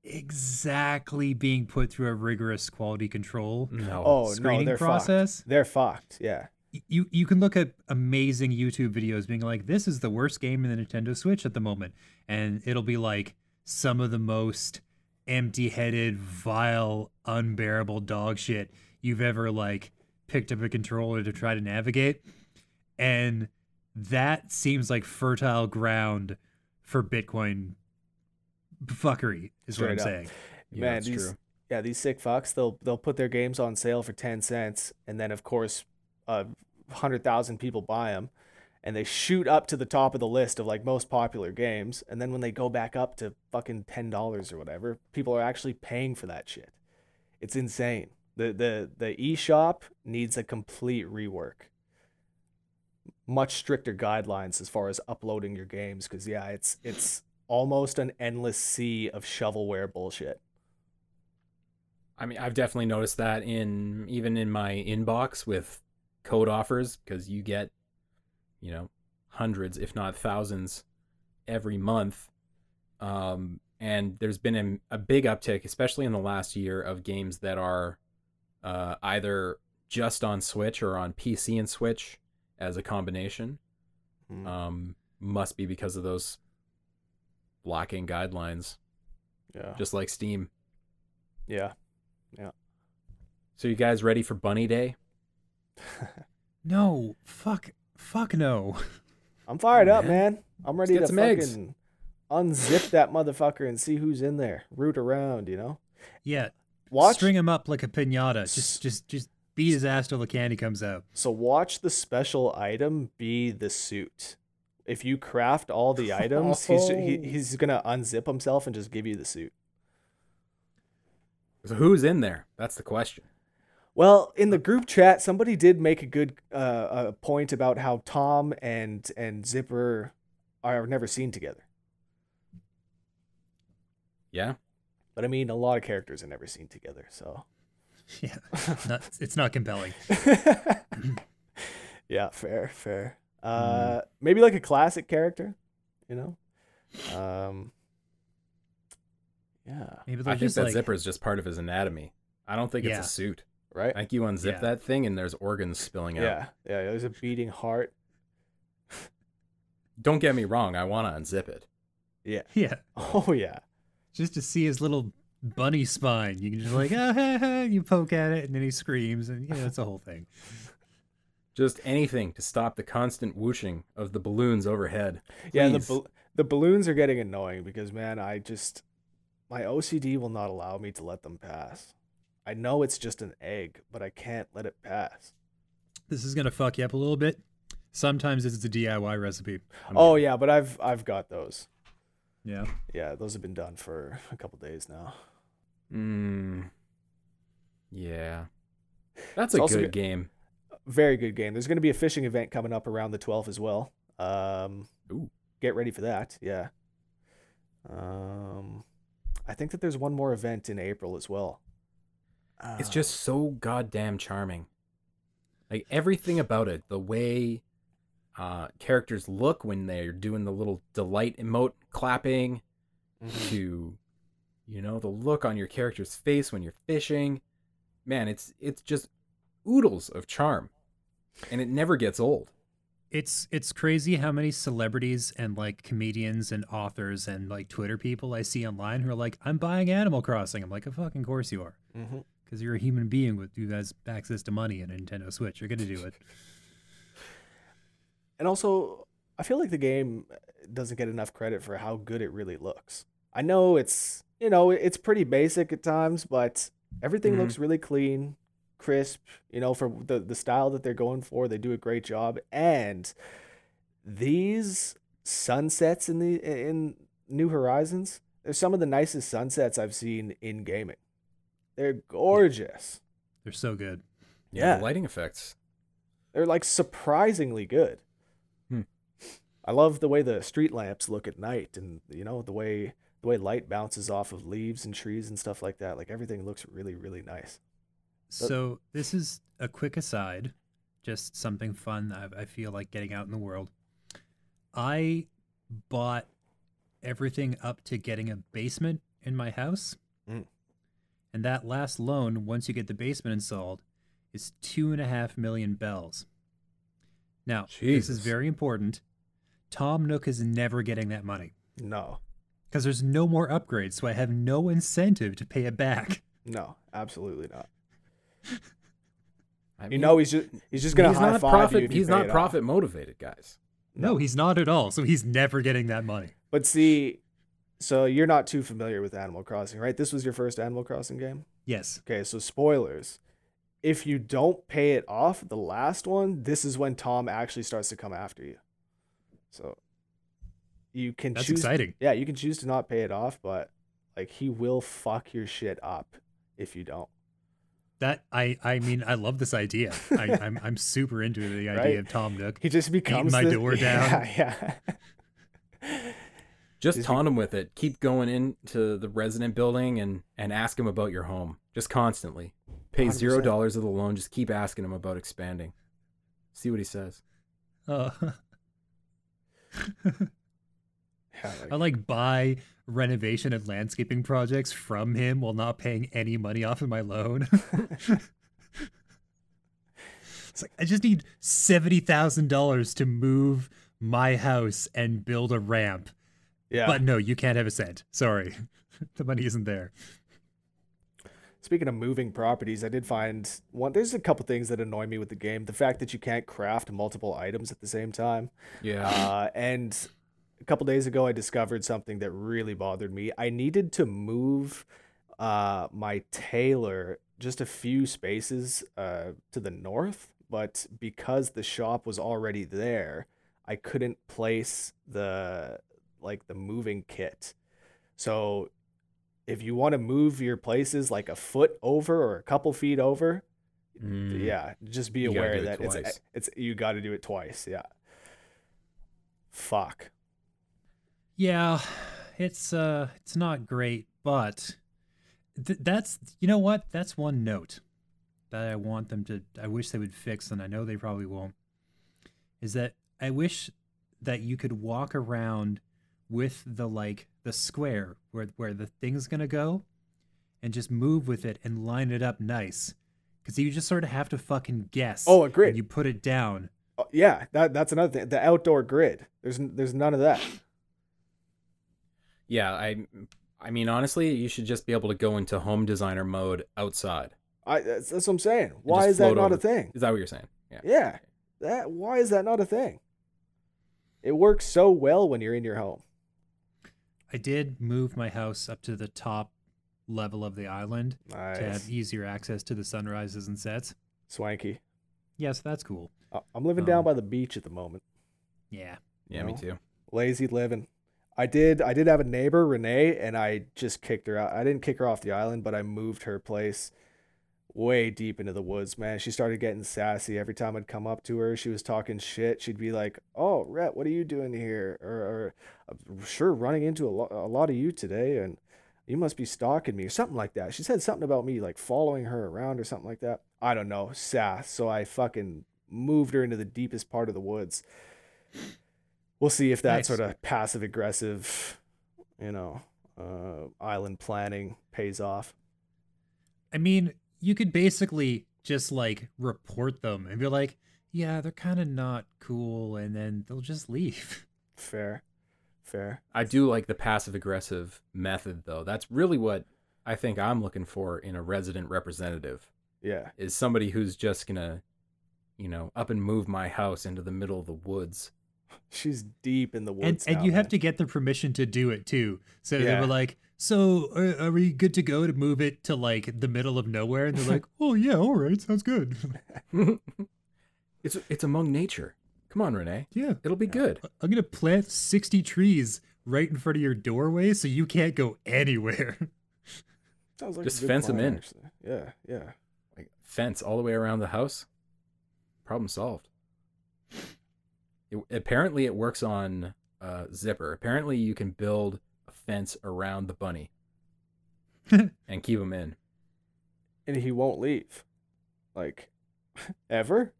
exactly being put through a rigorous quality control No. Oh no, screening they're process. fucked. They're fucked. Yeah. You you can look at amazing YouTube videos being like, this is the worst game in the Nintendo Switch at the moment, and it'll be like some of the most empty-headed, vile, unbearable dog shit you've ever like picked up a controller to try to navigate, and that seems like fertile ground for Bitcoin fuckery. Is what I'm up. saying. Yeah, Man, that's these true. yeah, these sick fucks, they'll they'll put their games on sale for 10 cents and then of course a 100,000 people buy them and they shoot up to the top of the list of like most popular games and then when they go back up to fucking $10 or whatever, people are actually paying for that shit. It's insane. The the the eShop needs a complete rework. Much stricter guidelines as far as uploading your games cuz yeah, it's it's almost an endless sea of shovelware bullshit. I mean, I've definitely noticed that in even in my inbox with code offers because you get, you know, hundreds, if not thousands, every month. Um, and there's been a, a big uptick, especially in the last year, of games that are uh, either just on Switch or on PC and Switch as a combination. Mm. Um, must be because of those blocking guidelines, yeah. just like Steam. Yeah. Yeah. So, you guys ready for Bunny Day? No, fuck, fuck no. I'm fired up, man. man. I'm ready to some fucking eggs. unzip that motherfucker and see who's in there. Root around, you know? Yeah, Watch string him up like a pinata. S- Just, just, just beat his ass till the candy comes out. so watch the special item be the suit. If you craft all the [laughs] items, he's he, Oh. he's gonna unzip himself and just give you the suit. So who's in there? That's the question. Well, in the group chat, somebody did make a good uh, a point about how Tom and and Zipper are never seen together. Yeah. But I mean, a lot of characters are never seen together, so [laughs] Yeah, not, it's not compelling. [laughs] yeah, fair, fair. Uh, maybe like a classic character, you know. Um, yeah, Maybe I think just that like zipper is just part of his anatomy. I don't think Yeah. it's a suit. Right. I think you unzip Yeah. that thing and there's organs spilling out. Yeah, yeah. There's a beating heart. [laughs] Don't get me wrong. I want to unzip it. Yeah. [laughs] yeah, [laughs] Oh yeah. just to see his little bunny spine. You can just like ah, ha, ha, you poke at it and then he screams and you know it's a whole thing. Just anything to stop the constant whooshing of the balloons overhead. Yeah, the Please. the balloons are getting annoying because man, I just my OCD will not allow me to let them pass. I know it's just an egg, but I can't let it pass. This is gonna fuck you up a little bit. Sometimes it's a DIY recipe. I Oh yeah, but I've I've got those. Yeah, Yeah, those have been done for a couple days now. Mm, yeah. That's It's a good good- game. Very good game. There's going to be a fishing event coming up around the 12th as well. Um, Ooh. get ready for that. Yeah. Um, I think that there's one more event in April as well. It's Uh, just so goddamn charming. Like everything about it, the way uh, characters look when they're doing the little delight emote clapping, mhm. to you know the look on your character's face when you're fishing. Man, it's it's just oodles of charm, and it never gets old. it's it's crazy how many celebrities and like comedians and authors and like Twitter people I see online who are like, I'm buying Animal Crossing. I'm like, of fucking course you are, Mhm. Because you're a human being with who has access to money and a Nintendo Switch. You're gonna do it. [laughs] And also, I feel like the game doesn't get enough credit for how good it really looks. I know it's, you know, it's pretty basic at times, but everything Mhm. looks really clean, crisp, you know, for the the style that they're going for, they do a great job. And these sunsets in the in New Horizons, they're some of the nicest sunsets I've seen in gaming. They're gorgeous. They're so good. Yeah. the lighting effects. They're like surprisingly good. Hmm. I love the way the street lamps look at night and you know the way the way light bounces off of leaves and trees and stuff like that. Like everything looks really really nice. But- So this is a quick aside, just something fun I, I feel like getting out in the world. I bought everything up to getting a basement in my house, Mm. And that last loan, once you get the basement installed, is two and a half million bells. Now, this is very important. Tom Nook is never getting that money No. because there's no more upgrades, so I have no incentive to pay it back. No, absolutely not. [laughs] I You know he's just he's just gonna he's high not five profit. you. if you he's not it off. profit motivated, guys. No, he's not at all. So he's never getting that money. But see, so you're not too familiar with Animal Crossing, right? This was your first Animal Crossing game. Yes. Okay, so spoilers. If you don't pay it off, the last one, this is when Tom actually starts to come after you. So you can That's choose exciting. Yeah, you can choose to not pay it off, but like he will fuck your shit up if you don't. That I I mean I love this idea. I, [laughs] I'm I'm super into the idea Right? of Tom Nook. He just becomes my this- door [laughs] down. Yeah, yeah. Just Is he- taunt him with it. Keep going into the resident building and and ask him about your home. Just constantly. Pay 0 100%. dollars of the loan. Just keep asking him about expanding. See what he says. Uh, [laughs] Yeah, like- I like buy renovation and landscaping projects from him while not paying any money off of my loan. [laughs] it's like I just need seventy thousand dollars to move my house and build a ramp. Yeah. But no, you can't have a cent. Sorry. [laughs] the money isn't there. Speaking of moving properties, I did find one. There's a couple things that annoy me with the game. The fact that you can't craft multiple items at the same time. Yeah. Uh, and a couple days ago, I discovered something that really bothered me. I needed to move uh, my tailor just a few spaces uh, to the north, but because the shop was already there, I couldn't place the like the moving kit. So if you want to move your places like a foot over or a couple feet over, Mm. yeah, just be You aware do it that it's it's you got to do it twice. Yeah. Fuck. Yeah, it's uh it's not great, but th- that's you know what? That's one note that I want them to I wish they would fix and I know they probably won't. Is that I wish that you could walk around with the like the square where where the thing's going to go and just move with it and line it up nice. Cuz you just sort of have to fucking guess. Oh, a grid. when You put it down. Oh, yeah, that that's another thing. The outdoor grid. There's there's none of that. Yeah, I I mean honestly, you should just be able to go into home designer mode outside. I that's, that's what I'm saying. Why is that float not a thing? Is that what you're saying? Yeah. Yeah. That why is that not a thing? It works so well when you're in your home. I did move my house up to the top level of the island to have easier access to the sunrises and sets. Swanky. Yes, that's cool. I- I'm living down Um, by the beach at the moment. Yeah. Yeah, me too. Lazy living. I did I did have a neighbor, Renee, and I just kicked her out. I didn't kick her off the island, but I moved her place way deep into the woods, man. She started getting sassy. Every time I'd come up to her, she was talking shit. She'd be like, "Oh, Rhett, what are you doing here?" Or, or "I'm sure running into a, lo- a lot of you today, and you must be stalking me, or something like that. She said something about me like following her around or something like that. I don't know, sass. So I fucking moved her into the deepest part of the woods. We'll see if that Nice. sort of passive aggressive, you know, uh, island planning pays off. I mean, you could basically just like report them and be like, yeah, they're kind of not cool. And then they'll just leave. [laughs] Fair, fair. I do like the passive aggressive method though. That's really what I think I'm looking for in a resident representative Yeah, is somebody who's just going to you know, up and move my house into the middle of the woods. [laughs] she's deep in the and woods. and now, you have to get the permission to do it too. So they were like, "So are, are we good to go to move it to like the middle of nowhere?" And they're like, [laughs] "Oh yeah, all right, sounds good." [laughs] it's it's among nature. Come on, Renee. yeah, It'll be good. I'm gonna plant sixty trees right in front of your doorway, so you can't go anywhere. Sounds like a Just good fence 'em plan, in. actually. Yeah, yeah. Like fence all the way around the house. Problem solved. It, apparently, it works on uh, Zipper. Apparently, you can build a fence around the bunny [laughs] and keep him in. And he won't leave, like, [laughs] ever.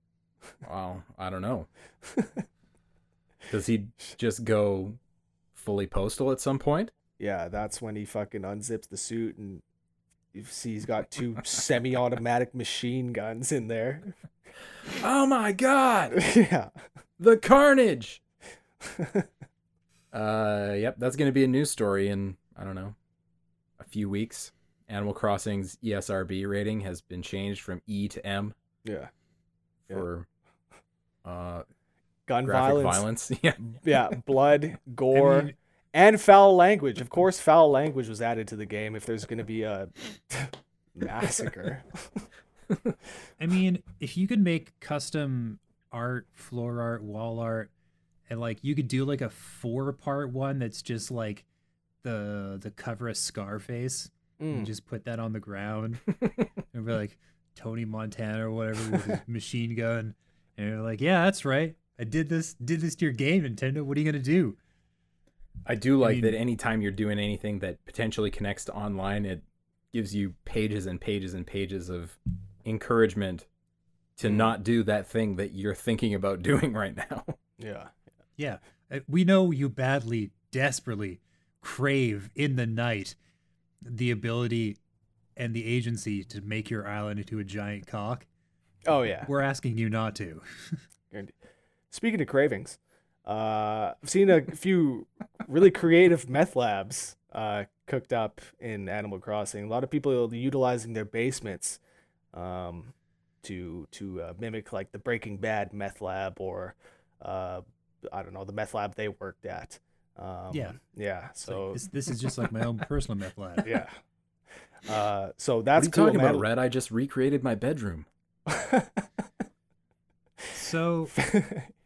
Well, I don't know. [laughs] Does he just go fully postal at some point? Yeah, that's when he fucking unzips the suit and you see he's got two semi-automatic machine guns in there. [laughs] Oh my god! [laughs] yeah. The carnage! [laughs] Uh, yep, that's going to be a news story in, I don't know, a few weeks. Animal Crossing's ESRB rating has been changed from E to M Yeah. Yeah. for uh, Gun violence. violence. Yeah. Yeah, blood, gore, and foul language. Of course, foul language was added to the game if there's going to be a [laughs] massacre. I mean, if you could make custom art, floor art, wall art, and like you could do like a four part one that's just like the the cover of Scarface and Mm. just put that on the ground [laughs] and be like Tony Montana or whatever with his machine gun. And you're like, yeah, that's right. I did this did this to your game, Nintendo. What are you gonna do? I do like mean- that anytime you're doing anything that potentially connects to online, it gives you pages and pages and pages of encouragement to Mm. not do that thing that you're thinking about [laughs] doing right now. Yeah. Yeah, uh, we know you badly, desperately crave in the night the ability and the agency to make your island into a giant cock. Oh yeah. We're asking you not to. [laughs] Speaking of cravings, uh, I've seen a few really creative meth labs uh, cooked up in Animal Crossing. A lot of people utilizing their basements um, to to uh, mimic like the Breaking Bad meth lab or uh, I don't know the meth lab they worked at. Um, Yeah. yeah. It's like, So this, this is just like my own personal meth lab. [laughs] yeah. Uh, so What that's are you cool, talking man. about, Rhett? I just recreated my bedroom. [laughs] So, [laughs]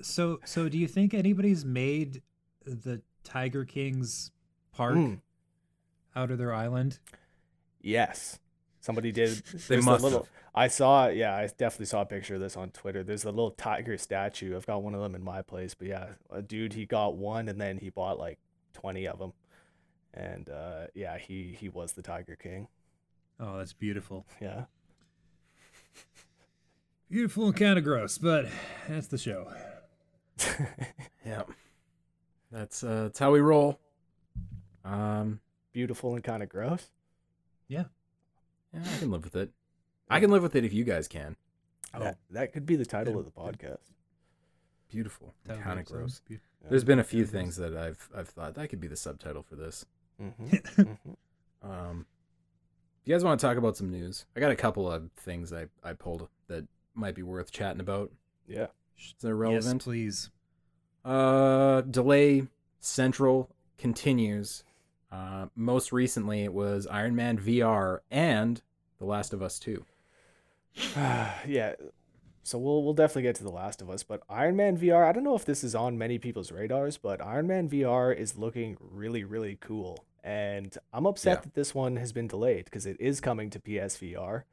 so, so, do you think anybody's made the Tiger King's park Mm. out of their island? Yes, somebody did. [laughs] They there's a must little. I saw. Yeah, I definitely saw a picture of this on Twitter. There's a little tiger statue. I've got one of them in my place. But yeah, a dude he got one, and then he bought like twenty of them, and uh, yeah, he he was the Tiger King. Oh, that's beautiful. Yeah. Beautiful and kind of gross, but that's the show. Yeah. That's uh that's how we roll. Um Beautiful and kind of gross. yeah, Yeah, I can live with it. I can live with it if you guys can. That, that could be the title of the podcast. Beautiful. That Kind of gross. Be- There's been a few things that I've I've thought that could be the subtitle for this. Mm-hmm. [laughs] mm-hmm. Um if you guys want to talk about some news, I got a couple of things I, I pulled that might be worth chatting about. Yeah. That relevant? Yes, please. Uh, delay central continues. Uh, most recently, it was Iron Man VR and The Last of Us Two. [sighs] yeah. So we'll we'll definitely get to The Last of Us, but Iron Man VR, I don't know if this is on many people's radars, but Iron Man VR is looking really really cool. And I'm upset Yeah. that this one has been delayed because it is coming to PSVR.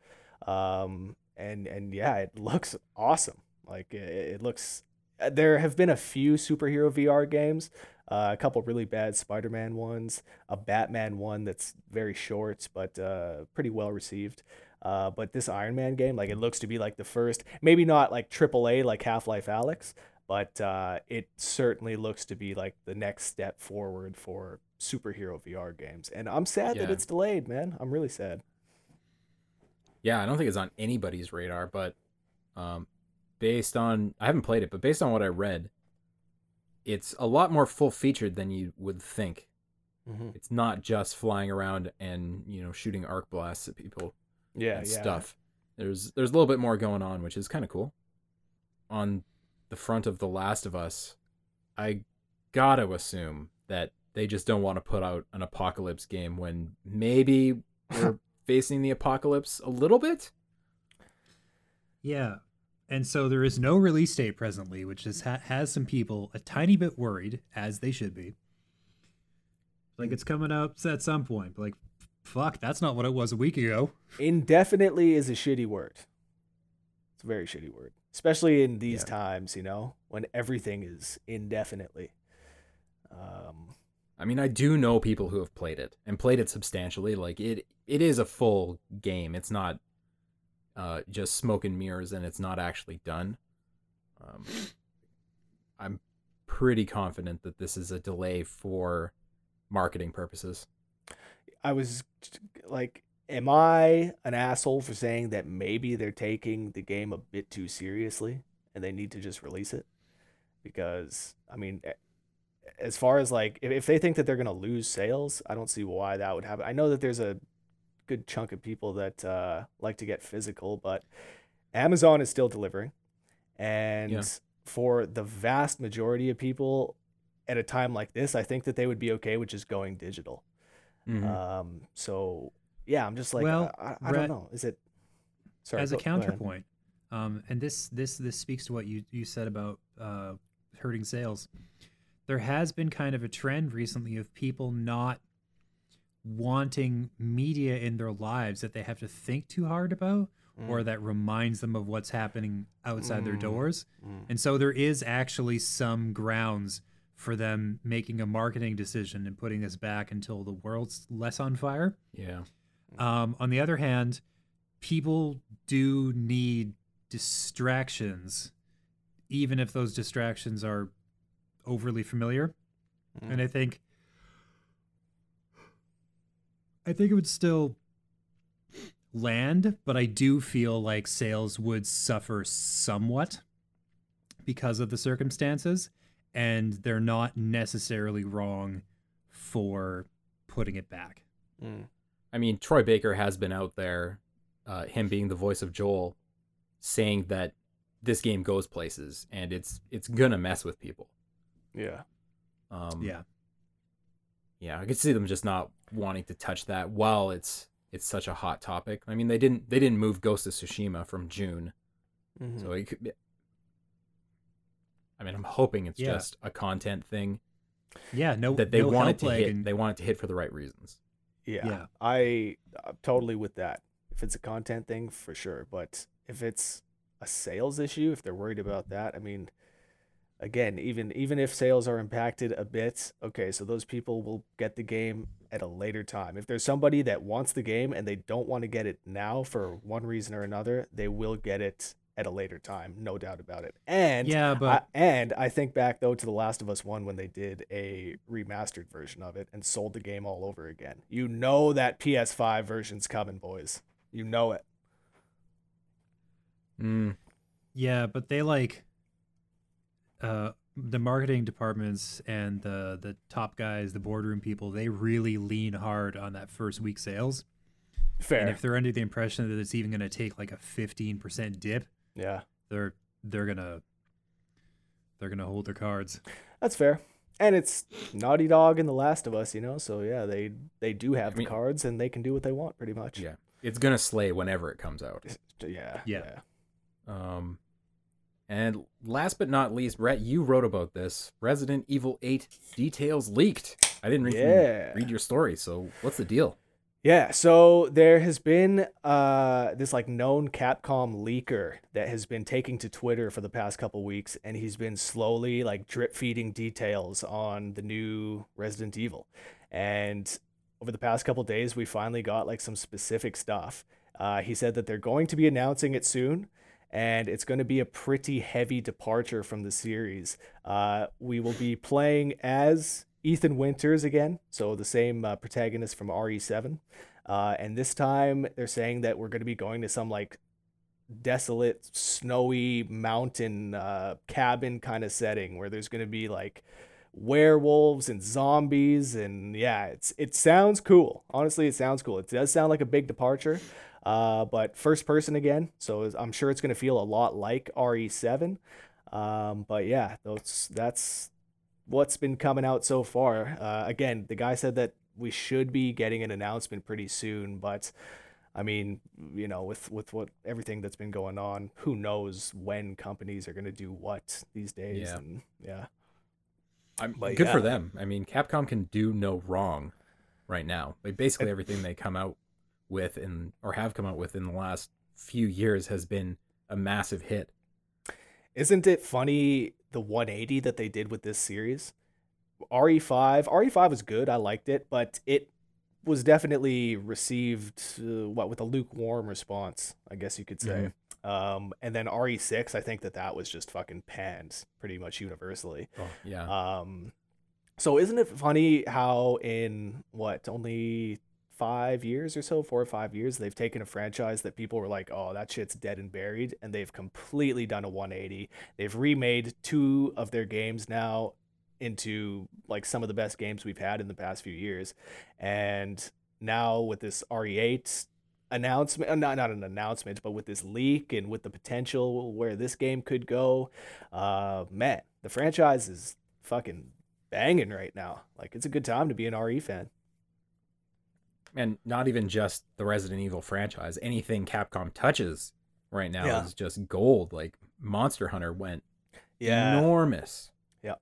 Um and and yeah, it looks awesome. Like it, it looks uh, there have been a few superhero VR games, uh, a couple really bad Spider-Man ones, a Batman one that's very short but uh, pretty well received. Uh, but this Iron Man game, like it looks to be like the first, maybe not like AAA like Half Life Alyx, but uh, it certainly looks to be like the next step forward for superhero VR games. And I'm sad that it's delayed, man. I'm really sad. Yeah, I don't think it's on anybody's radar, but um, based on I haven't played it, but based on what I read, it's a lot more full featured than you would think. Mm-hmm. It's not just flying around and you know shooting arc blasts at people. Yeah, and yeah. stuff. There's there's a little bit more going on, which is kind of cool. On the front of The Last of Us, I gotta assume that they just don't want to put out an apocalypse game when maybe [laughs] we're facing the apocalypse a little bit. Yeah. And so there is no release date presently, which is, ha- has some people a tiny bit worried, as they should be. Like it's coming up at some point. But like, fuck, that's not what it was a week ago. Indefinitely is a shitty word. It's a very shitty word, especially in these Yeah. times, you know, when everything is indefinitely. Um, I mean, I do know people who have played it and played it substantially. Like it, it is a full game. It's not uh, just smoke and mirrors, and it's not actually done. Um, I'm pretty confident that this is a delay for marketing purposes. I was like, am I an asshole for saying that maybe they're taking the game a bit too seriously and they need to just release it? Because, I mean, as far as like, if, they think that they're going to lose sales, I don't see why that would happen. I know that there's a good chunk of people that uh, like to get physical, but Amazon is still delivering. And Yeah. for the vast majority of people at a time like this, I think that they would be okay with just going digital. Mhm. Um, so yeah, I'm just like, Well, I, I, Brett, don't know. Is it sorry as a go- ahead. counterpoint, um, and this this this speaks to what you you said about uh, hurting sales. There has been kind of a trend recently of people not wanting media in their lives that they have to think too hard about or that reminds them of what's happening outside their Mm. doors. Mm. And so there is actually some grounds for them making a marketing decision and putting this back until the world's less on fire. Yeah. Um, on the other hand, people do need distractions, even if those distractions are overly familiar. Mm. And I think, I think it would still land, but I do feel like sales would suffer somewhat because of the circumstances, and they're not necessarily wrong for putting it back. Mm. I mean, Troy Baker has been out there, uh, him being the voice of Joel, saying that this game goes places and it's it's gonna mess with people. Yeah. Um, Yeah. Yeah, I could see them just not wanting to touch that while it's it's such a hot topic. I mean, they didn't they didn't move Ghost of Tsushima from June, Mhm. so it could. Be, I mean, I'm hoping it's Yeah. just a content thing Yeah, no, that they no want it to hit. and- They want it to hit for the right reasons. Yeah, Yeah. I I'm totally with that. If it's a content thing, for sure. But if it's a sales issue, if they're worried about that, I mean, again, even even if sales are impacted a bit, okay, so those people will get the game at a later time. If there's somebody that wants the game and they don't want to get it now for one reason or another, they will get it at a later time, no doubt about it. And Yeah, I, but and I think back though to The Last of Us One when they did a remastered version of it and sold the game all over again. You know that PS5 version's coming, boys. You know it. Mm, yeah, but they like uh the marketing departments and the the top guys, the boardroom people, they really lean hard on that first week sales. Fair. And if they're under the impression that it's even going to take like a 15% dip, yeah, they're they're going to they're going to hold their cards. that's fair. And it's Naughty Dog and The Last of Us, you know. So yeah, they they do have I mean- the cards and they can do what they want, pretty much. yeah, it's gonna slay whenever it comes out. Yeah. Yeah. Um, and last but not least, Rhett, you wrote about this. Resident Evil 8 details leaked. I didn't read, Yeah. read your story, so what's the deal? Yeah, so there has been uh this like known Capcom leaker that has been taking to Twitter for the past couple weeks and he's been slowly like drip feeding details on the new Resident Evil. And over the past couple days we finally got like some specific stuff. Uh he said that they're going to be announcing it soon and it's going to be a pretty heavy departure from the series. Uh we will be playing as Ethan Winters again, so the same uh, protagonist from RE7. Uh, and this time they're saying that we're going to be going to some like desolate, snowy mountain uh, cabin kind of setting where there's going to be like werewolves and zombies and yeah, it's it sounds cool. Honestly, it sounds cool. It does sound like a big departure. Uh, but first person again, so I'm sure it's going to feel a lot like RE7. Um, but yeah, those that's what's been coming out so far. Uh, again, the guy said that we should be getting an announcement pretty soon, but I mean, you know, with with what everything that's been going on, who knows when companies are going to do what these days? Yeah. And yeah, I'm But good for them. I mean, Capcom can do no wrong right now. Like basically everything they come out with or have come out with in the last few years has been a massive hit. isn't it funny the 180 that they did with this series? RE5, RE5 was good. I liked it, but it was definitely received uh, what with a lukewarm response, I guess you could say. Um, and then RE6, I think that that was just fucking panned pretty much universally. Oh, yeah. Um, so isn't it funny how in what only five years or so, four or five years, they've taken a franchise that people were like, "Oh, that shit's dead and buried," and they've completely done a 180. They've remade two of their games now into like some of the best games we've had in the past few years, and now with this RE8 announcement, uh, not not an announcement, but with this leak and with the potential where this game could go, uh, man, the franchise is fucking banging right now. Like it's a good time to be an RE fan. And not even just the Resident Evil franchise. Anything Capcom touches right now Yeah. is just gold. Like Monster Hunter went Yeah, enormous. Yeah.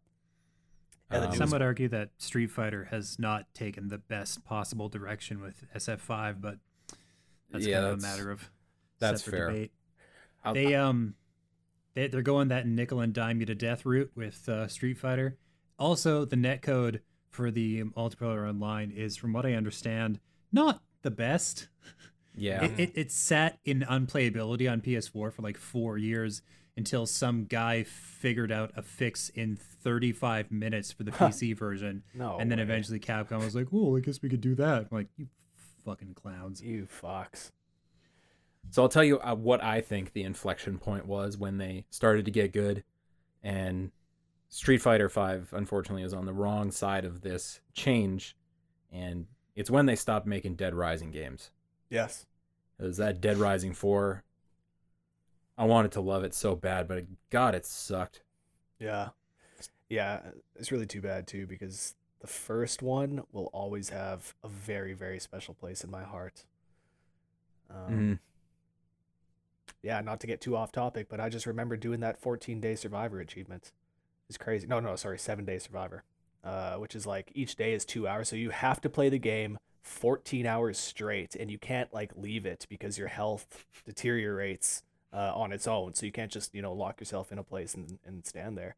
And Um, Some would argue that Street Fighter has not taken the best possible direction with SF5, but that's Yeah, kind of a matter of that's separate fair. debate. I'll- They um, they they're going that nickel and dime you to death route with uh, Street Fighter. Also, the netcode for the multiplayer online is, from what I understand, not the best. yeah. It, it, it sat in unplayability on PS4 for like four years until some guy figured out a fix in 35 minutes for the PC version. no, and then way. eventually Capcom was like, "Oh, I guess we could do that." I'm like, you fucking clowns. you fox. So I'll tell you uh, what I think the inflection point was when they started to get good, and Street Fighter Five unfortunately is on the wrong side of this change, and it's when they stopped making Dead Rising games. Yes. It was that Dead Rising Four. I wanted to love it so bad, but God, it sucked. Yeah. Yeah, it's really too bad too because the first one will always have a very very special place in my heart. Um, Mhm. Yeah, not to get too off topic, but I just remember doing that 14 day survivor achievement. It's crazy. No, no, sorry, seven day survivor. Uh, which is like each day is two hours, so you have to play the game 14 hours straight and you can't like leave it because your health deteriorates uh, on its own so you can't just you know lock yourself in a place and, and stand there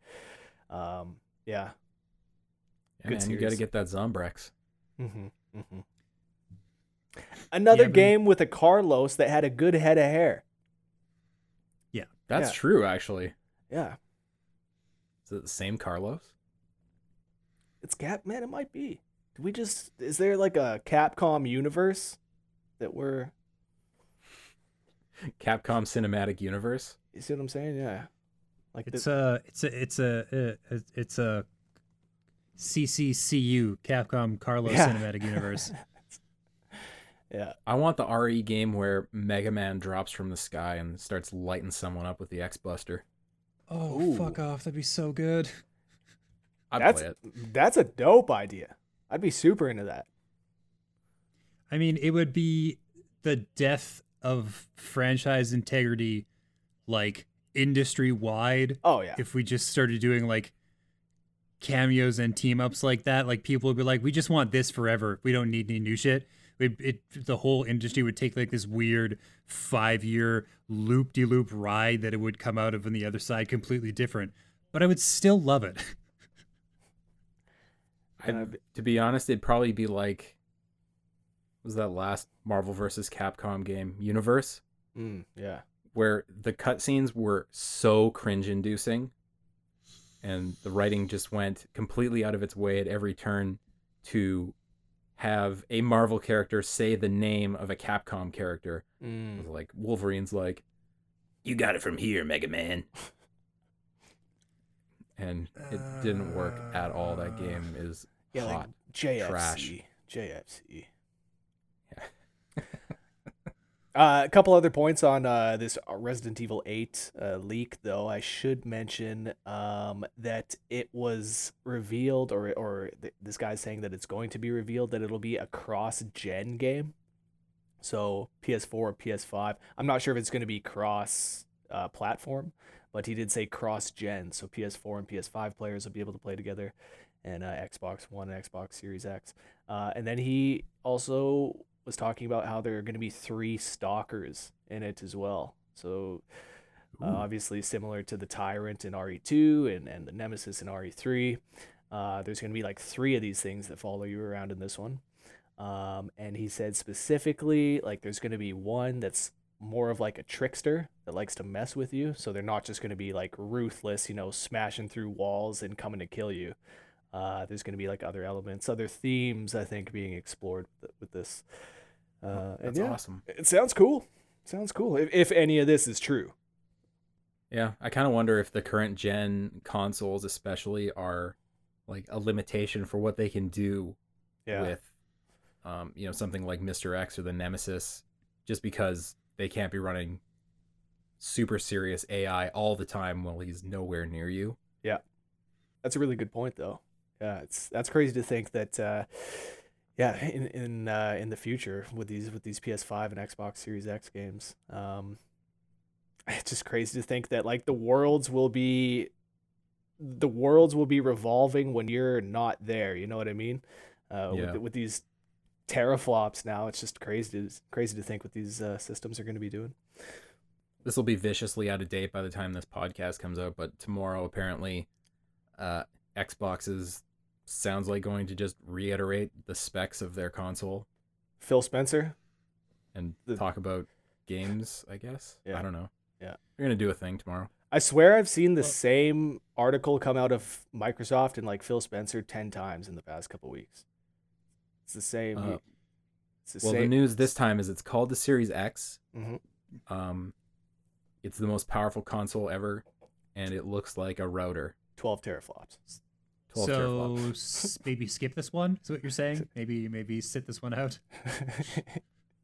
um, yeah Yeah, Good man, you got to get that Zombrex. hmm hmm another Yeah, game with a carlos that had a good head of hair Yeah, That's Yeah. true, actually. yeah Is it the same Carlos? It's cap man it might be do we just is there like a capcom universe that we're Capcom Cinematic Universe. you see what i'm saying yeah like It's the, a it's a it's a uh, it's a CCCU Capcom Carlos Yeah. Cinematic Universe. [laughs] yeah I want the RE game where Mega Man drops from the sky and starts lighting someone up with the X Buster. Oh Ooh. fuck off! That'd be so good. I'd that's play it. that's a dope idea i'd be super into that I mean, it would be the death of franchise integrity, like industry wide. oh yeah If we just started doing like cameos and team ups like that, like people would be like, "We just want this forever. We don't need any new shit." It, it the whole industry would take like this weird five year loop de loop ride that it would come out of on the other side completely different. But I would still love it. [laughs] I'd- Uh, to be honest, it'd probably be like, was that last Marvel versus Capcom game, Universe, Mm, yeah where the cutscenes were so cringe-inducing, and the writing just went completely out of its way at every turn to have a Marvel character say the name of a Capcom character. It Mm. was like Wolverine's like, "You got it from here, Mega Man." [laughs] And it didn't work at all. That game is Yeah, like hot. JFC. trash. JFC. Yeah. [laughs] uh, a couple other points on uh, this Resident Evil 8 uh, leak, though. I should mention um, that it was revealed, or or th- this guy's saying that it's going to be revealed that it'll be a cross-gen game. So PS4 or PS5. I'm not sure if it's going to be cross uh, platform, but he did say cross-gen. So PS4 and PS5 players will be able to play together and uh, Xbox One and Xbox Series X. Uh, and then he also was talking about how there are going to be three stalkers in it as well. So uh, obviously similar to the Tyrant in RE2 and, and the Nemesis in RE3. Uh, there's going to be like three of these things that follow you around in this one. Um, and he said specifically, like, there's going to be one that's more of like a trickster that likes to mess with you. So they're not just going to be like ruthless, you know, smashing through walls and coming to kill you. Uh, there's going to be like other elements, other themes, I think, being explored with- with this. Uh, and That's yeah, awesome. it sounds cool. Sounds cool. If, if any of this is true. Yeah, I kind of wonder if the current gen consoles, especially, are like a limitation for what they can do Yeah. with, um, you know, something like Mr. X or the Nemesis, just because they can't be running super serious AI all the time while he's nowhere near you. Yeah. That's a really good point, though. Yeah, it's that's crazy to think that. Uh, yeah, in in uh, in the future with these with these PS5 and Xbox Series X games, um, [laughs] it's just crazy to think that like the worlds will be, the worlds will be revolving when you're not there. You know what I mean? Uh, Yeah. with with these teraflops now, it's just crazy to crazy to think what these uh, systems are going to be doing. This will be viciously out of date by the time this podcast comes out, but tomorrow apparently, uh, Xbox is sounds like going to just reiterate the specs of their console Phil Spencer, and The- talk about games. I guess. Yeah. I don't know. Yeah. they're gonna do a thing tomorrow. I swear I've seen the Well- same article come out of Microsoft and like Phil Spencer ten times in the past couple weeks. It's the same. Uh, it's the Well, the news this time is it's called the Series X. Mhm. Um, it's the most powerful console ever, and it looks like a router. Twelve teraflops. 12 so teraflops. maybe skip this one. Is what you're saying? [laughs] Maybe maybe sit this one out. [laughs]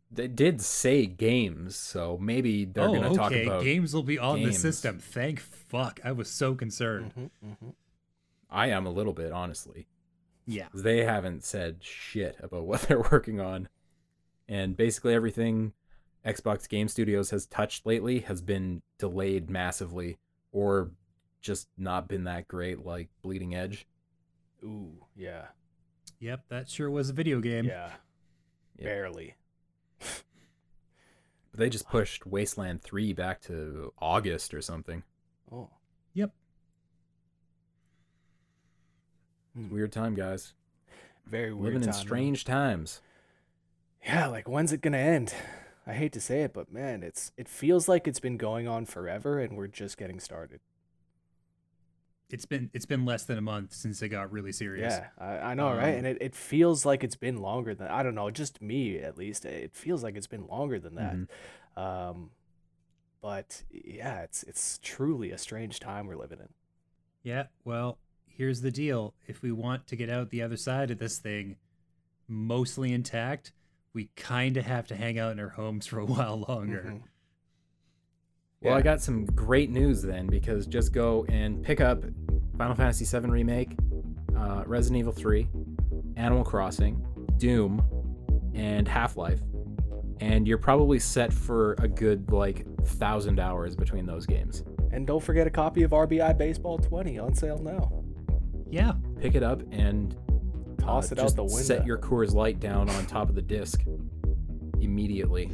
They did say games, so maybe they're oh, gonna talk about. Games will be on the system. Thank fuck. I was so concerned. Mhm, mhm. I am a little bit honestly. Yeah. 'cause They haven't said shit about [laughs] what they're working on, and basically everything Xbox Game Studios has touched lately has been delayed massively, or just not been that great, like Bleeding Edge. Ooh, yeah, Yep. That sure was a video game. yeah. Yeah. Barely. But they just pushed Wasteland 3 back to August or something. Oh. Yep. Hmm. Weird time, guys. Very weird. Living in time, man. strange times. Yeah, like when's it gonna end? I hate to say it, but man, it's it feels like it's been going on forever, and we're just getting started. It's been it's been less than a month since it got really serious. Yeah, I, I know, right? Um, And it, it feels like it's been longer than I don't know, just me at least. It feels like it's been longer than that. Mhm. Um, but yeah, it's it's truly a strange time we're living in. Yeah, well, here's the deal. If we want to get out the other side of this thing mostly intact, we kind of have to hang out in our homes for a [laughs] while longer. Mhm. Well, I got some great news then because just go and pick up Final Fantasy VII Remake, uh, Resident Evil 3, Animal Crossing, Doom, and Half Life. And you're probably set for a good, like, thousand hours between those games. And don't forget a copy of RBI Baseball 20 on sale now. Yeah. Pick it up and uh, Toss it out the window. set your Coors Light down on top of the disc immediately.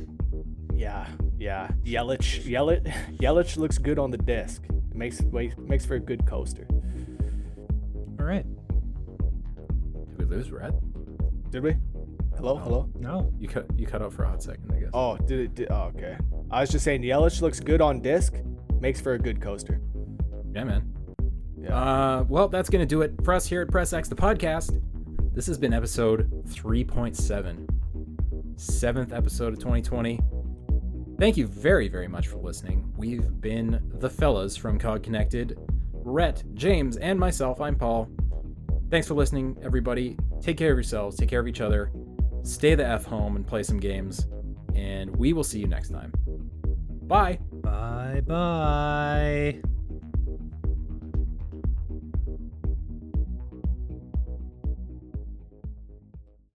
Yeah, yeah. Yelich, Yelich, Yelich looks good on the disc. It makes wait, makes for a good coaster. All right. Did we lose Rhett? Did we? Hello, hello. No. You cut you cut out for a hot second, I guess. Oh, did it? Did, oh, okay. I was just saying, Yelich looks good on disc. Makes for a good coaster. Yeah, man. Yeah. Uh, well, that's going to do it for us here at Press X, the podcast. This has been episode 3.7, seventh episode of 2020. Thank you very, very much for listening. We've been the fellas from Cog Connected, Rhett, James, and myself. I'm Paul. Thanks for listening, everybody. Take care of yourselves, take care of each other, stay the F home and play some games, and we will see you next time. Bye. Bye bye.